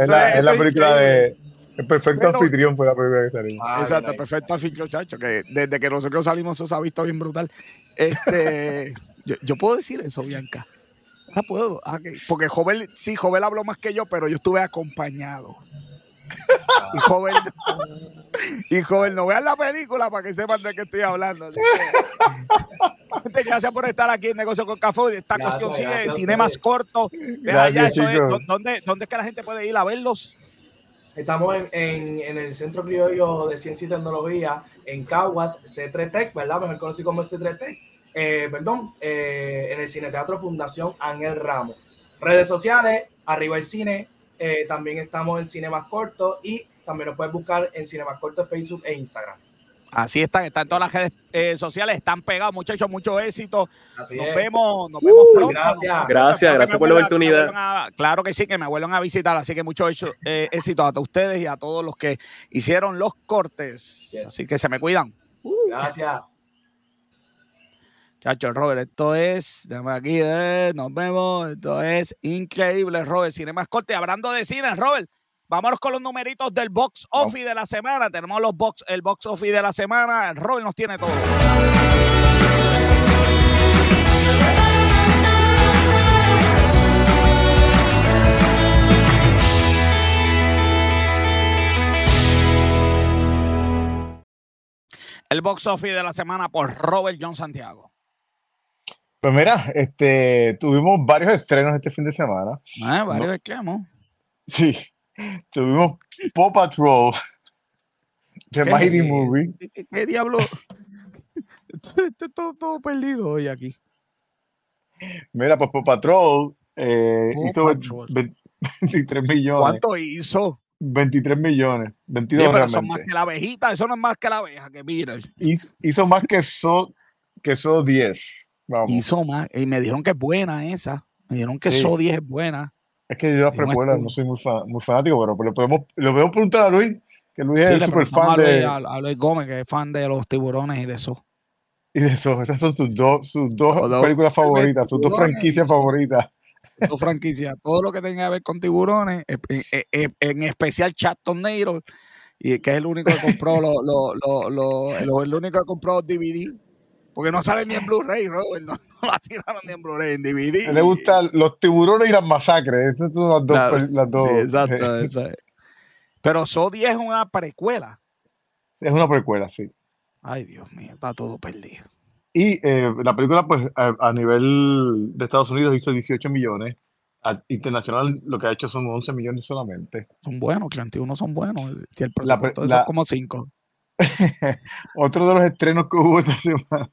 Entonces, es la película de El Perfecto Pero- Anfitrión fue la película que salió. Ah, Exacto, nice. perfecto anfitrión, chacho, que desde que nosotros salimos eso se ha visto bien brutal. Este, <laughs> yo, yo puedo decir eso, Bianca. Ah, puedo. Ah, ok. Porque Jovel, sí, Jovel habló más que yo, pero yo estuve acompañado. <laughs> Y Jovel, y Jovel, no vean la película para que sepan de qué estoy hablando. Que, gente, gracias por estar aquí en Negocio con Café. Esta Gracias, cuestión sigue cinemas cortos. Allá, eso es- chicos. ¿dó- ¿dónde, ¿Dónde es que la gente puede ir a verlos? Estamos en, el Centro Criollo de Ciencia y Tecnología en Caguas, C3 Tech, ¿verdad? Mejor conocido como C3 Tech. Eh, perdón, eh, en el Cineteatro Fundación Ángel Ramos. Redes sociales, arriba el cine. eh, también estamos en Cinemas Cortos y también nos puedes buscar en Cinemas Cortos Facebook e Instagram. Así están, están todas las redes eh, sociales, están pegados, muchachos, mucho éxito. Así Nos es. vemos, nos vemos pronto. gracias. Nos. Gracias, gracias por la vuelvan- oportunidad. a- claro que sí, que me vuelvan a visitar, así que mucho hecho- eh, éxito a ustedes y a todos los que hicieron los cortes. Yes. Así que se me cuidan. Gracias. Chacho, Robert, esto es, déjame aquí, eh, nos vemos, esto es increíble, Robert, Cinemas Corte. Hablando de cine, Robert, vámonos con los numeritos del box office de la semana. Tenemos los box, el box office de la semana. Robert nos tiene todo. El box office de la semana por Robert John Santiago. Pues mira, este, tuvimos varios estrenos este fin de semana. Ah, varios extremos. Sí, tuvimos Paw Patrol, <laughs> The ¿Qué- Mighty Movie. ¿Qué, diablo? Estoy estoy todo, todo perdido hoy aquí. Mira, pues Paw Patrol eh, Paw hizo Patrol. 23 millones. ¿Cuánto hizo? 23 millones. 22 Oye, pero son más realmente. que la abejita, eso no es más que la abeja, que mira. Hizo, hizo más que So, que so 10. Vamos. Hizo más. Y me dijeron que es buena esa. Me dijeron que Sí. So 10 es buena. Es que yo las precuelas es no soy muy, fa- muy fanático, pero, pero le podemos, le podemos preguntar a Luis, que Luis es Sí, super preguntamos fan a Luis, de, a, a Luis Gómez, que es fan de los tiburones y de eso. y de eso. Esas son sus dos, sus dos Los dos películas favoritas, sus dos franquicias favoritas. Tu franquicia, todo lo que tenga que ver con tiburones, en, en- especial Chatton Nail, y que es el único que compró lo, lo, lo, lo- lo- el único que compró DVD. Porque no sale ni en Blu-ray, Robert. No, <laughs> no la tiraron ni en Blu-ray, en DVD. Le gustan los tiburones y las masacres. Esas son las dos. Claro. pel- las dos. Sí, exacto. <laughs> esa es. Pero So 10 es una precuela. Es una precuela, sí. Ay, Dios mío, está todo perdido. Y eh, la película, pues, a, a nivel de Estados Unidos hizo 18 millones. A- internacional lo que ha hecho son 11 millones solamente. Son buenos, 31 son buenos. Si el La presupuesto la- es como 5. <laughs> Otro de los estrenos que hubo esta semana.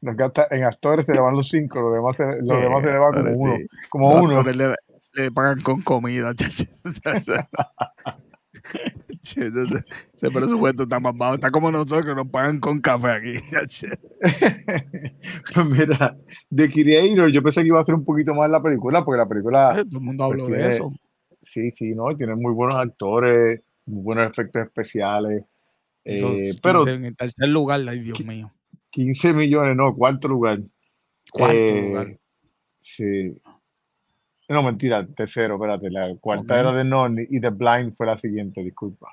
Nos gasta, en actores se le van los cinco, los demás se, los demás se le van como uno. Como uno. Le, le pagan con comida. <laughs> ese- presupuesto está más bajo. Está como nosotros que nos pagan con café aquí. Pues <laughs> mira, de Creator yo pensé que iba a ser un poquito más la película, porque la película, Todo el mundo habló de eso. sí, sí, ¿no? Tiene muy buenos actores, muy buenos efectos especiales. Hizo eh, 15 pero en el tercer lugar, ay Dios mío. 15 millones, no, cuarto lugar. Cuarto Eh, lugar. Sí. No, mentira, tercero, espérate. La cuarta era de Non y The Blind fue la siguiente, disculpa.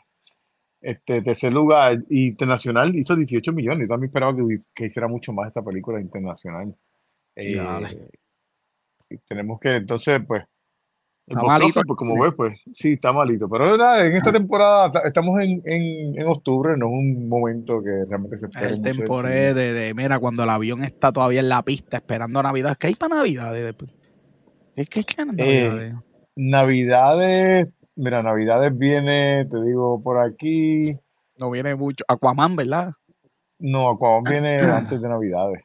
Este, tercer lugar, internacional hizo 18 millones. Yo también esperaba que, que hiciera mucho más esa película internacional. Eh, tenemos que, entonces, pues, el Está malito pues, como ves, pues, sí, está malito. Pero nada, en esta temporada ta- estamos en, en, en octubre, no es un momento que realmente se espera El temporé de, de, mira, cuando el avión está todavía en la pista esperando Navidad. ¿Qué hay para Navidad? Es que hay que Eh, Navidad. Navidades, mira, Navidades viene, te digo, por aquí. No viene mucho. Aquaman, ¿verdad? No, Aquaman viene <clears throat> antes de Navidades.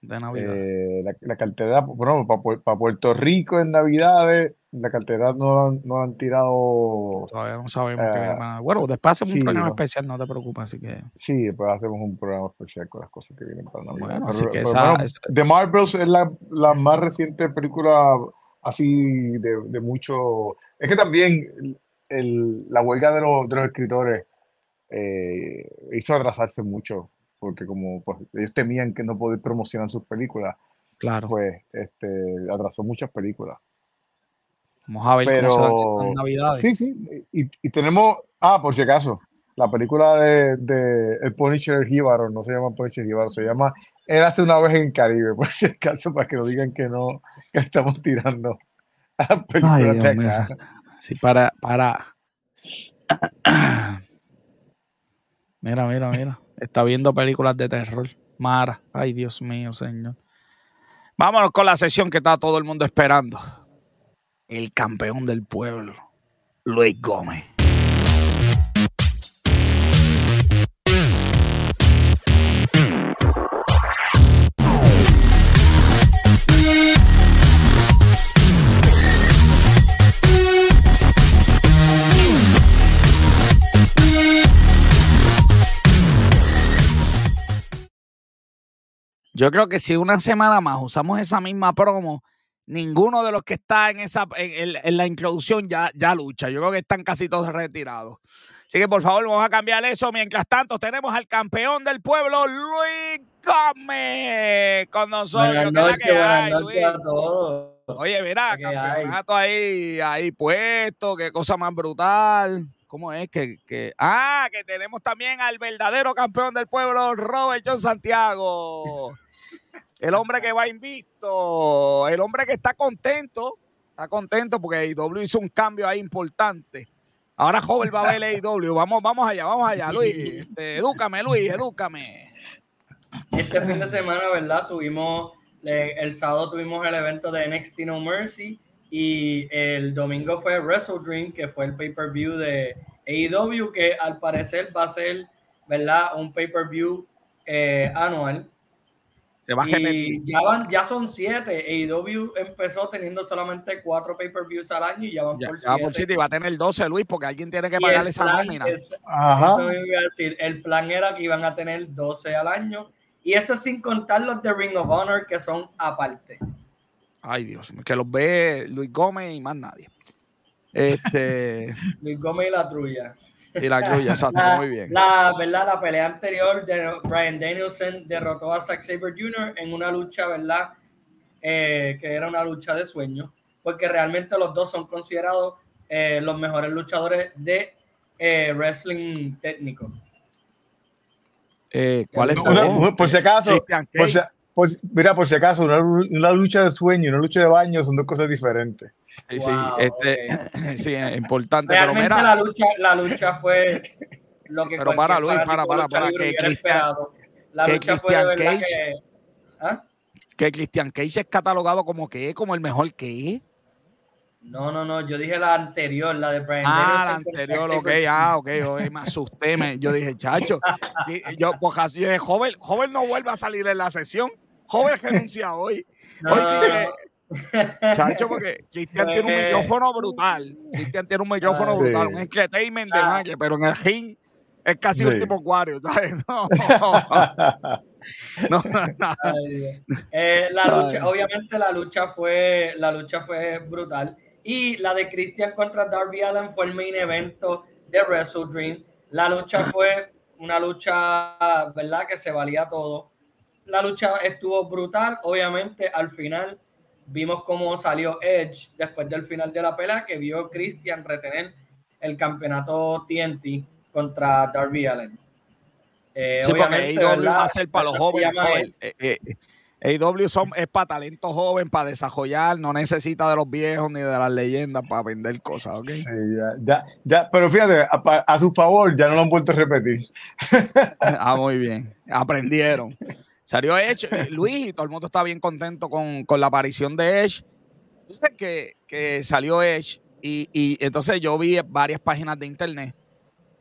De Navidad. Eh, la, la cartera, bueno, para Puerto Rico en Navidades, la cartera no, no la han tirado. Todavía no sabemos qué eh, viene para Bueno, después hacemos sí, un programa no. especial, no te preocupes. Así que. Sí, después hacemos un programa especial con las cosas que vienen para Navidad. Bueno, Pero- así que pero esa- bueno, esa- The Marvels es la, la más reciente película así de, de mucho. Es que también el- la huelga de los, de los escritores eh, hizo atrasarse mucho, porque como pues, ellos temían que no poder promocionar sus películas, Claro. pues este, atrasó muchas películas. Vamos a ver cómo se dan Pero Navidades. sí, sí, y, y tenemos, ah, por si acaso, la película de, de El Punisher Jíbaro, no se llama Punisher Jíbaro, se llama Él hace una vez en Caribe, <laughs> por si acaso, para que no digan que no, que estamos tirando a Ay, de Dios acá. Sí, para, para. <clears throat> Mira, mira, mira. Está viendo películas de terror. Mara. Ay, Dios mío, señor. Vámonos con la sesión que está todo el mundo esperando. El campeón del pueblo, Luis Gómez. Yo creo que si una semana más usamos esa misma promo, ninguno de los que está en esa en, en- en la introducción ya, ya lucha. Yo creo que están casi todos retirados. Así que por favor, vamos a cambiar eso. Mientras tanto, tenemos al campeón del pueblo, Luis Gómez, con nosotros. Buenas ¿Qué es la noches, que hay, Luis? a todos. Oye, mira, campeonato ahí, ahí puesto, qué cosa más brutal. ¿Cómo es que, que- Ah, que tenemos también al verdadero campeón del pueblo, Robert John Santiago. El hombre que va invicto, el hombre que está contento, está contento porque AEW hizo un cambio ahí importante. Ahora joven va a ver AEW. Vamos, vamos allá, vamos allá, Luis. Este, edúcame, Luis, edúcame. Este fin de semana, ¿verdad? Tuvimos, eh, el sábado tuvimos el evento de NXT No Mercy y el domingo fue Wrestle Dream, que fue el pay-per-view de AEW, que al parecer va a ser, ¿verdad? Un pay-per-view eh, anual. Se va a repetir. Y ya, van, ya son siete. AEW empezó teniendo solamente cuatro pay-per-views al año y ya van Ya, por ya siete. por sitio y va a tener 12, Luis, porque alguien tiene que Y pagarle esa nómina. es- Ajá. Eso me iba a decir. El plan era que iban a tener 12 al año. Y eso sin contar los de Ring of Honor que son aparte. Ay, Dios, que los ve Luis Gómez y más nadie. Este, <laughs> Luis Gómez y la trulla. Y la cruz, <laughs> exacto, La, muy bien. la, ¿verdad? la pelea anterior de Brian Danielson derrotó a Zack Sabre Jr. en una lucha, ¿verdad? Eh, que era una lucha de sueño. Porque realmente los dos son considerados eh, los mejores luchadores de eh, wrestling técnico. Eh, ¿Cuál es tu Una- voz? por si acaso, por si- por- mira, por si acaso, una, una lucha de sueño y una lucha de baño son dos cosas diferentes. Sí, sí, este, <laughs> sí, es importante, pero Realmente mira, la lucha, la lucha fue lo que Pero para, Luis, para, para, para, que fue de verdad Cage- que... ¿Ah? que Christian Cage es catalogado como que es, como el mejor que es. No, no, no, yo dije la anterior, la de Brian Ah, la Danielson anterior, ok, ah, ok, <laughs> ok, me asusté, me- yo dije, chacho, yo, así yo dije, joven, joven no vuelva a salir en la sesión, joven renuncia hoy, No, <laughs> hoy sí que. Chacho, porque Cristian tiene un micrófono brutal. Cristian tiene un micrófono Ah, brutal, sí. un entertainment de Ah. magia, pero en el ring es casi un Sí. tipo acuario, ¿sabes? <laughs> No, no, no, no. <laughs> Eh, la Ay. lucha, obviamente la lucha fue, la lucha fue brutal. Y la de Christian contra Darby Allen fue el main evento de Wrestle Dream. La lucha fue una lucha, ¿verdad? Que se valía todo. La lucha estuvo brutal. Obviamente, al final vimos cómo salió Edge después del final de la pelea, que vio Christian retener el campeonato TNT contra Darby Allen. Eh, Sí, porque obviamente, AEW ¿verdad? va a ser para los jóvenes. joven. Eh, eh, AEW son, es para talento joven, para desarrollar, no necesita de los viejos ni de las leyendas para vender cosas, ¿ok? Sí, ya, ya, ya, pero fíjate, a, a su favor, ya no lo han vuelto a repetir. <laughs> Ah, muy bien. Aprendieron. Salió Edge, eh, Luis, y todo el mundo está bien contento con, con la aparición de Edge. Entonces, que, que salió Edge, y, y entonces yo vi varias páginas de internet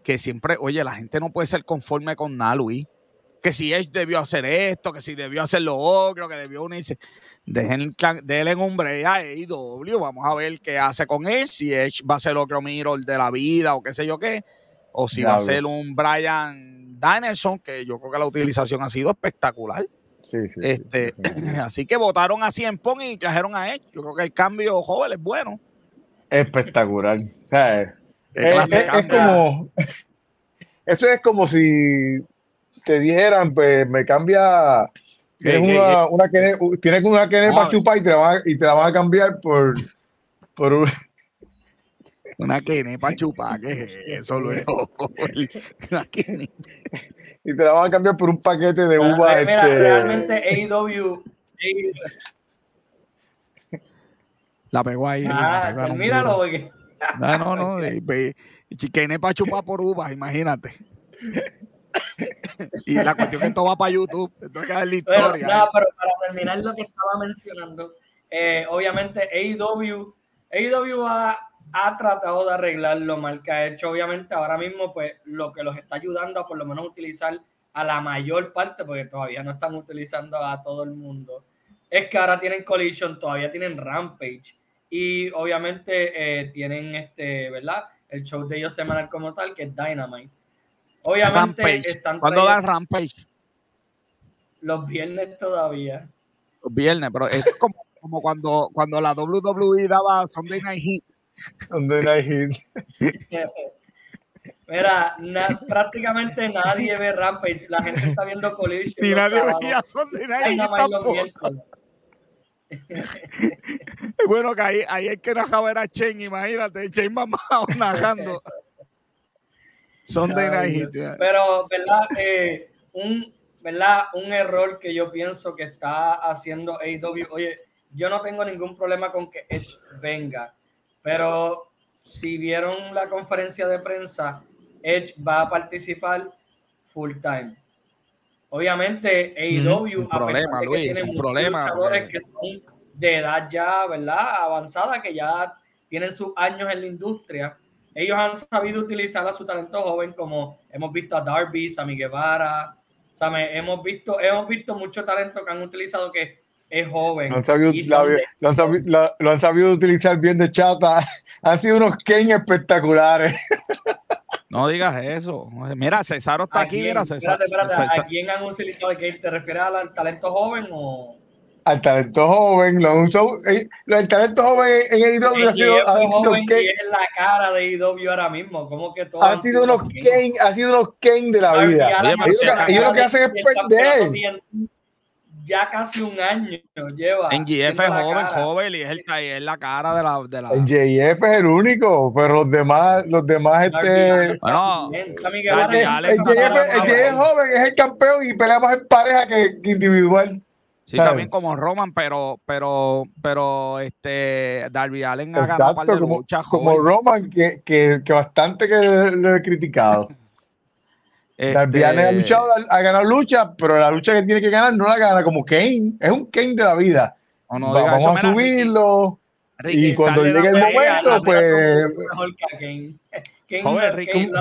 que siempre, oye, la gente no puede ser conforme con nada, Luis. Que si Edge debió hacer esto, que si debió hacer lo otro, que debió unirse. Dejen denle un break a AEW, vamos a ver qué hace con Edge, si Edge va a ser otro Mirror de la vida o qué sé yo qué, o si va a ser un Brian Danielson, que yo creo que la utilización ha sido espectacular. Sí, sí. Este, sí, sí. <clears throat> Así que votaron a Cien Pong y trajeron a Edge. Yo creo que el cambio joven es bueno. Espectacular. O sea, es, clase de es- como. <laughs> Eso es como si te dijeran, pues me cambia. Tienes Eh, eh, una, una quene- tienes una a para chupar y te la van y te la van a cambiar por, por un, Una quene para chupar, ¿qué es eso luego? <laughs> Una quene. y te la van a cambiar por un paquete de uva. mira, este, realmente AEW. La pegó ahí. la Ah, míralo, porque No, no, no. y- <laughs> y- y Quene para chupar por uvas, imagínate. y la cuestión es que esto va para YouTube. Esto hay que dar la Bueno, historia. nada, ¿eh? pero para terminar lo que estaba mencionando, eh, obviamente AEW, AEW ha, ha tratado de arreglar lo mal que ha hecho. Obviamente ahora mismo, pues lo que los está ayudando a por lo menos utilizar a la mayor parte, porque todavía no están utilizando a todo el mundo, es que ahora tienen Collision, todavía tienen Rampage y obviamente eh, tienen este, ¿verdad? El show de ellos semanal como tal, que es Dynamite. Obviamente Rampage. están ¿Cuándo dan Rampage? los viernes todavía. Los viernes, pero es como, como cuando, cuando la WWE daba Sunday Night Heat. Sunday Night Heat. <laughs> Mira, na- prácticamente nadie ve Rampage. La gente está viendo Collision. Y nadie veía Sunday Night tampoco. <laughs> Bueno, que ahí, ahí el que narraba era Chen, imagínate, Chen mamado <laughs> narrando. Sunday Ay, Night. Heat. Pero, ¿verdad? Eh, un, ¿verdad? Un error que yo pienso que está haciendo AEW. Oye, yo no tengo ningún problema con que Edge venga, pero si vieron la conferencia de prensa, Edge va a participar full time. Obviamente, AEW, un a pesar de que Luis, tiene problema, luchadores porque- que son de edad ya, ¿verdad? Avanzada, que ya tienen sus años en la industria, ellos han sabido utilizar a su talento joven, como hemos visto a Darby, Sammy Guevara, ¿sabe? hemos visto, hemos visto mucho talento que han utilizado que es joven. Lo han, sabido, la- de- lo han lo sabido utilizar bien de chata. <laughs> Han sido unos Ken espectaculares. <laughs> No digas eso. Mira, Cesaro está ¿a aquí, quién- mira, Cesaro. espérate, espérate, Cesaro- ¿A quién han utilizado? ¿Qué- ¿Te refieres al talento joven o...? Al talento joven. Lo han usado- eh, el talento joven en AEW ha El sido, han sido joven Ken- y es la cara de IW ahora mismo, como que todos han sido unos Ken, han sido unos Ken de la vida. Ellos, lo que- ellos lo que hacen es perder. Ya casi un año lleva. En GF es joven, cara. joven, y es, el, y es la cara de la. De la es el único, pero los demás, los demás, este. Bueno, Darby es- joven. joven es el campeón y pelea más en pareja que, que individual. Sí, ¿sabes? también como Roman, pero, pero, pero este Darby Allen ha ganado un par de como, luchas. como joven. Roman, que, que, que bastante que lo he criticado. <laughs> Este, ha luchado, ha ganado luchas, pero la lucha que tiene que ganar no la gana como Kane. Es un Kane de la vida. no Va- vamos a subirlo. Ricky y cuando llegue el momento, pues mucho mejor que a Kane. <laughs> Kane, Joven, Kane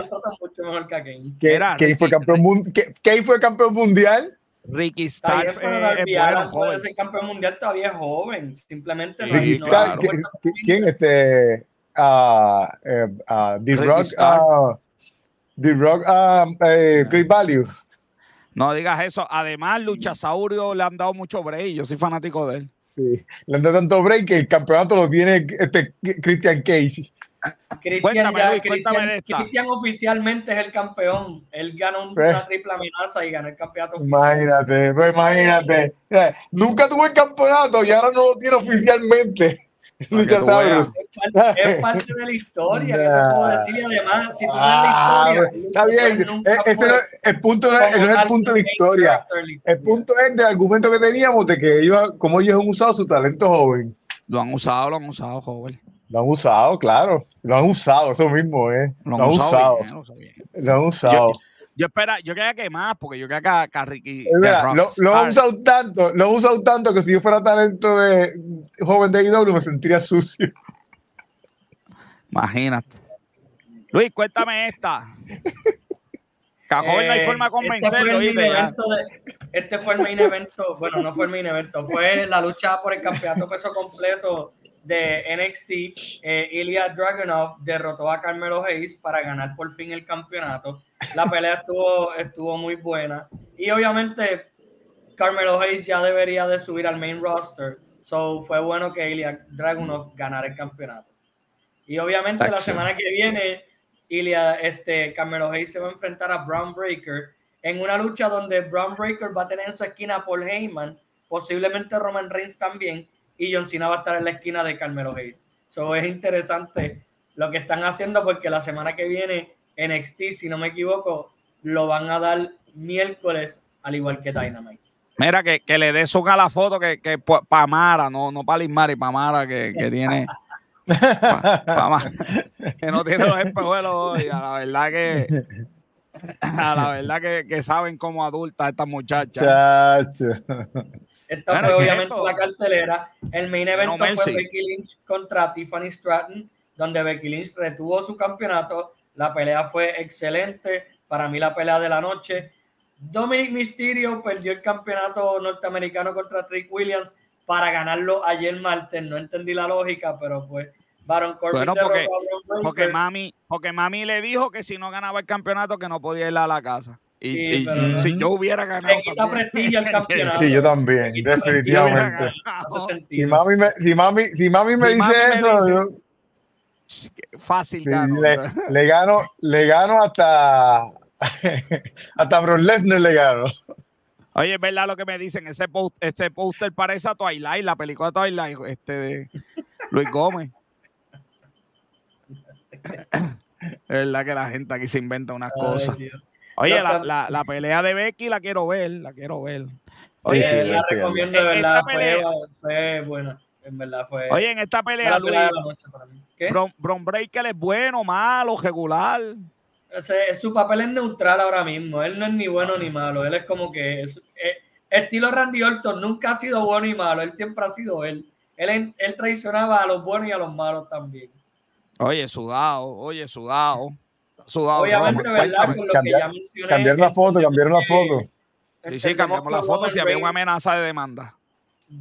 mucho mejor que a Kane. que, Mira, Kane, fue campeón, mun- Kane fue campeón mundial. Ricky Starr eh, es bueno, joven. ser campeón mundial todavía es joven. Simplemente Sí, no, Ricky no- Starr, claro. ¿qui- qui- ¿quién? Este, ah, The Ricky Rock, The Rock, ah, eh, Great Value. No digas eso. Además, Luchasaurio le han dado mucho break. Yo soy fanático de él. Sí. Le han dado tanto break que el campeonato lo tiene este Christian Cage. Cristian, Cuéntame, ya- Luis, cuéntame Cristian- de esta. Cristian oficialmente es el campeón. Él ganó un- Pues. una triple amenaza y ganó el campeonato oficial. Imagínate, pues imagínate. Eh, Nunca tuvo el campeonato y ahora no lo tiene oficialmente. <laughs> Que Luchasaurus. Es parte, de la historia. ¿qué te puedo decir? Y además, si tú ves Ah, la historia, está bien. Eh, Ese no, el punto no es, como no es el punto de la historia. El punto es del argumento que teníamos de que ellos, como ellos han usado su talento joven. Lo han usado, lo han usado, joven. Lo han usado, claro. Lo han usado, eso mismo, ¿eh? Lo Lo han usado. usado. bien, lo han usado. Yo espera, yo quería que más, porque yo quería que Ricky. De lo, lo Rockstar- usado tanto, lo han usado tanto que si yo fuera talento de joven de IW me sentiría sucio. Imagínate. Luis, cuéntame esta. Que a joven no hay Eh, forma de este fue, convencerlo. Ya. evento de- este fue el main evento, bueno, no fue el main evento, fue la lucha por el campeonato peso completo de NXT. Eh, Ilya Dragunov derrotó a Carmelo Hayes para ganar por fin el campeonato. La pelea <laughs> estuvo, estuvo muy buena. Y obviamente Carmelo Hayes ya debería de subir al main roster. So fue bueno que Ilya Dragunov ganara el campeonato. Y obviamente la semana que viene, Ilya, este, Carmelo Hayes se va a enfrentar a Brown Breaker en una lucha donde Brown Breaker va a tener en su esquina a Paul Heyman, posiblemente Roman Reigns también, y John Cena va a estar en la esquina de Carmelo Hayes. So es interesante lo que están haciendo porque la semana que viene NXT, si no me equivoco, lo van a dar miércoles, al igual que Dynamite. Mira, que, que le dé zoom a la foto que, que para Mara, no, no para Lismari, para Mara, que, que tiene. <laughs> pa- pa Mara, que no tiene los espejuelos hoy. A la verdad que. A la verdad que, que saben como adultas estas muchachas. Chacho. Esta Bueno, fue ¿qué obviamente esto? la cartelera. El main Mercy. fue Becky Lynch contra Tiffany Stratton, donde Becky Lynch retuvo su campeonato. La pelea fue excelente. Para mí, la pelea de la noche. Dominic Mysterio perdió el campeonato norteamericano contra Trick Williams para ganarlo ayer martes. No entendí la lógica, pero pues Baron Corbin Bueno, porque-. Porque mami, porque mami le dijo que si no ganaba el campeonato que no podía ir a la casa. Y, Sí, y- pero y no. si yo hubiera ganado también. prestigio al <laughs> campeonato. Sí, yo también, definitivamente. Si mami me, si mami, si mami me Si dice mami me eso, dice- yo- Fácil sí, ganó. le, le gano, le gano hasta <laughs> hasta Brock Lesnar le gano. Oye, es verdad lo que me dicen, ese post, ese póster parece a Twilight, la película de Twilight, este de Luis Gómez. <laughs> Es verdad que la gente aquí se inventa unas Ay, cosas. Dios. Oye, la, la, la pelea de Becky la quiero ver, la quiero ver. Oye, sí, la recomiendo de verdad, esta fue, pelea- fue buena, en verdad fue oye, en esta pelea, la Luis, pelea de la noche para mí. ¿Qué? Bron, Bron Breaker es bueno, malo, regular. Ese- su papel es neutral ahora mismo, él no es ni bueno ni malo, él es como que es, estilo Randy Orton nunca ha sido bueno y malo, él siempre ha sido él. Él, él traicionaba a los buenos y a los malos también. Oye, sudado, oye, sudado. Sudado. Obviamente, Roman, ¿verdad? Por lo Cambiar- que ya mencioné. Cambiaron la foto, cambiaron la foto. Sí, sí, entendemos cambiamos la que foto si había una Reigns amenaza de demanda.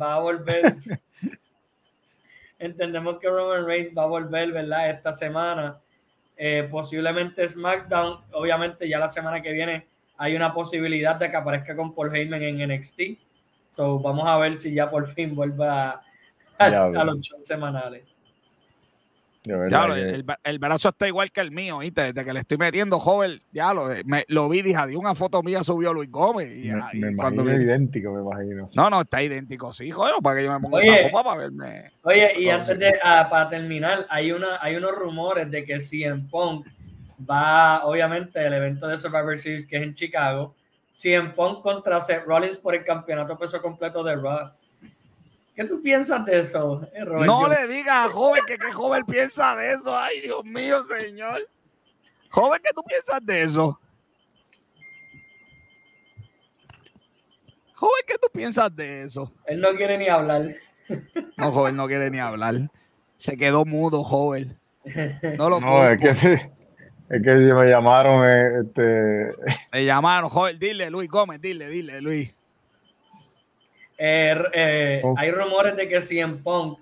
va a volver. <laughs> Entendemos que Roman Reigns va a volver, ¿verdad? Esta semana. Eh, posiblemente SmackDown. Obviamente, ya la semana que viene hay una posibilidad de que aparezca con Paul Heyman en NXT. So, vamos a ver si ya por fin vuelve a, a- a los shows semanales. De que- el, brazo está igual que el mío, ¿viste? Desde que le estoy metiendo, joven, ya lo, me, lo vi, dije, adiós, una foto mía subió Luis Gómez. Y, me, ah, y me cuando imagino me- idéntico, me imagino. No, no, está idéntico, sí, joder, para que yo me ponga Oye. ropa para verme. Oye, y antes sí. de, ah, para terminar, hay, una, hay unos rumores de que CM Punk va, obviamente, el evento de Survivor Series que es en Chicago, CM Punk contra Seth Rollins por el campeonato peso completo de Raw. ¿Qué tú piensas de eso, eh, Robert No Jones? le digas a joven que qué joven piensa de eso. Ay, Dios mío, señor. Joven, ¿qué tú piensas de eso? Joven, ¿qué tú piensas de eso? Él no quiere ni hablar. No, joven, no quiere ni hablar. Se quedó mudo, joven. No lo No, es que, es que me llamaron, eh, este, Le llamaron, joven, dile, Luis Gómez, dile, dile, Luis. Eh, eh, Oh. Hay rumores de que CM Punk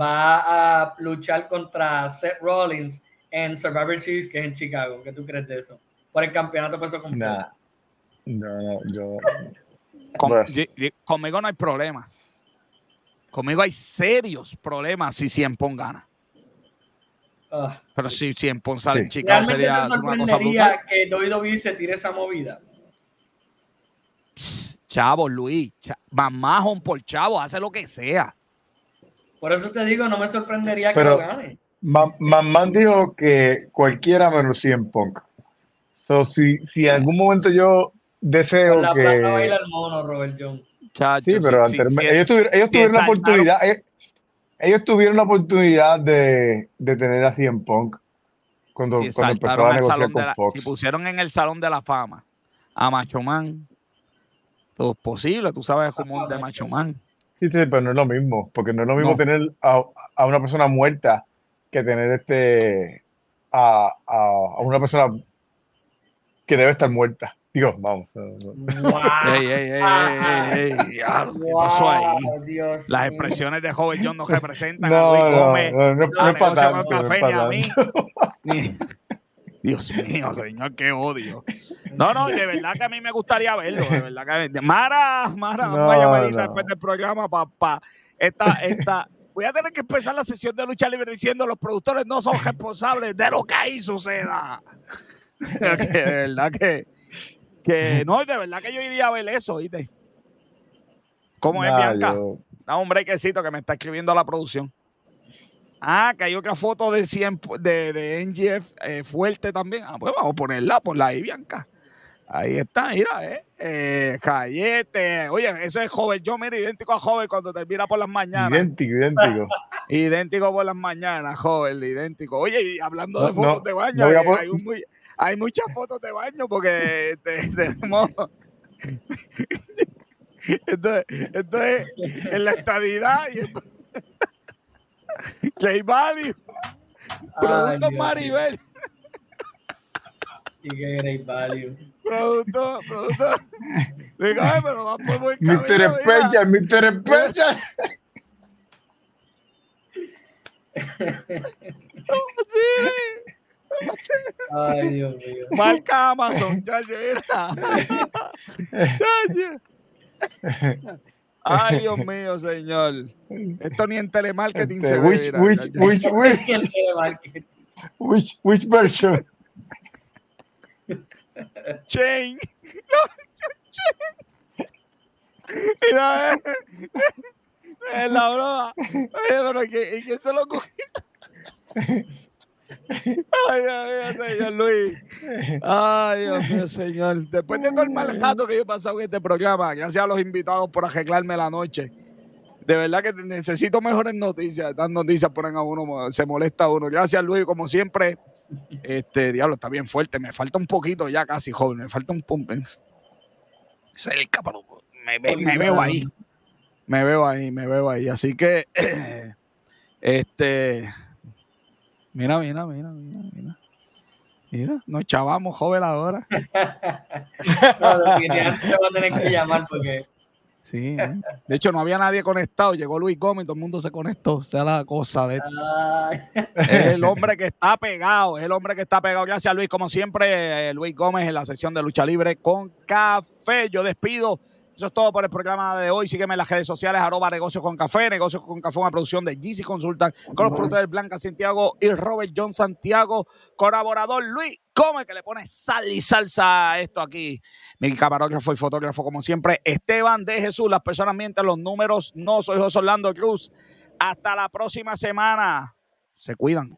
va a luchar contra Seth Rollins en Survivor Series, que es en Chicago. ¿Qué tú crees de eso? Por el campeonato peso completo. Nah. No, no, yo. Con- Bueno. conmigo no hay problema. Conmigo hay serios problemas si Cien Pong gana. Ah. Pero si Cien Pong sale Sí. en Chicago ¿Realmente sería una cosa brutal. que WWE se tire esa movida? Pss, Chavo, Luis, cha- mamajón por chavo, hace lo que sea. Por eso te digo, no me sorprendería que Pero- lo gane. Ma- Mamán dijo que cualquiera menos 100 Punk. So, si, si en algún momento yo deseo la plata baila que. el mono, Robert John. Chacho, Sí, pero ellos tuvieron, ellos tuvieron la oportunidad. Ellos, ellos tuvieron la oportunidad de, de tener a 100 Punk cuando, cuando empezó saltaron a al negociar salón con de la, Fox. si pusieron en el salón de la fama a Macho Man, todo es posible, tú sabes el humor de Macho Man. Sí, sí, pero no es lo mismo, porque no es lo mismo No. tener a, a una persona muerta que tener este a, a, a una persona que debe estar muerta. Digo, vamos. no, no. <laughs> Ey, ey, ey, ey, <laughs> ¿qué pasó ahí? Las expresiones de joven John no representan a No, Luis no, Gómez, no, no, no a tanto, no <laughs> a Dios mío, señor, qué odio. No, no, de verdad que a mí me gustaría verlo. De verdad que Mara, Mara, No, una llamadita no. después del programa, papá. Esta, esta. Voy a tener que empezar la sesión de lucha libre diciendo los productores no son responsables de lo que ahí suceda. <laughs> que de verdad que, que no, de verdad que yo iría a ver eso, ¿viste? ¿Cómo es, Nah, Bianca? yo- Da un brequecito que me está escribiendo la producción. Ah, que hay otra foto de, 100 de, de NGF eh, fuerte también. Ah, pues vamos a ponerla, ponla ahí, Bianca. Ahí está, mira, eh. eh Cayete. Oye, eso es joven. Yo, mira, idéntico a joven cuando termina por las mañanas. idéntico, idéntico. <laughs> Idéntico por las mañanas, joven, idéntico. Oye, y hablando de fotos no, de baño, no eh, hay, un muy- hay muchas fotos de baño porque te- <laughs> tenemos. <laughs> Entonces, entonces, en la estadidad y <laughs> Play Value, Productos Maribel, Y que great value. Producto, producto. Digo, ay, pero va por buen Mr. camino, mira. Special, Mr. Special. Sí. Ay, Dios mío. Marca Amazon, ya mira. Chacho. <laughs> Ay, Dios <laughs> mío, señor. Esto ni en telemarketing se Este, ve. which, which, which, which, which, which version? Chain. <laughs> Mira, eh. <laughs> Es la broma. Oye, pero ¿qué, ¿y quién se lo cogió? Ay, Dios mío, señor Luis. Ay, Dios mío, señor. Después de todo el mal rato que yo he pasado en este programa, gracias a los invitados por arreglarme la noche. De verdad que necesito mejores noticias. Estas noticias ponen a uno, se molesta a uno. Gracias, Luis, como siempre. Este, diablo, está bien fuerte. Me falta un poquito ya casi, joven. Me falta un pump. Cerca, pero me, me veo ahí. Me veo ahí, me veo ahí. Así que, <clears throat> este, mira, mira, mira, mira, mira. Mira, nos chavamos, joven, ahora. <laughs> No, definitivamente te voy a tener que llamar porque Sí. ¿eh? De hecho, no había nadie conectado. Llegó Luis Gómez, todo el mundo se conectó. O sea, la cosa de ay, Es el hombre que está pegado, es el hombre que está pegado. Gracias, Luis. Como siempre, eh, Luis Gómez en la sesión de lucha libre con café. Yo despido. Eso es todo por el programa de hoy. Sígueme en las redes sociales, arroba negocios con café. Negocios con café, una producción de GC Consultan con los productores Blanca Santiago y Robert John Santiago. Colaborador Luis Gómez, que le pone sal y salsa a esto aquí. Mi camarógrafo y fotógrafo, como siempre, Esteban de Jesús. Las personas mienten, los números no. Soy José Orlando Cruz. Hasta la próxima semana. Se cuidan.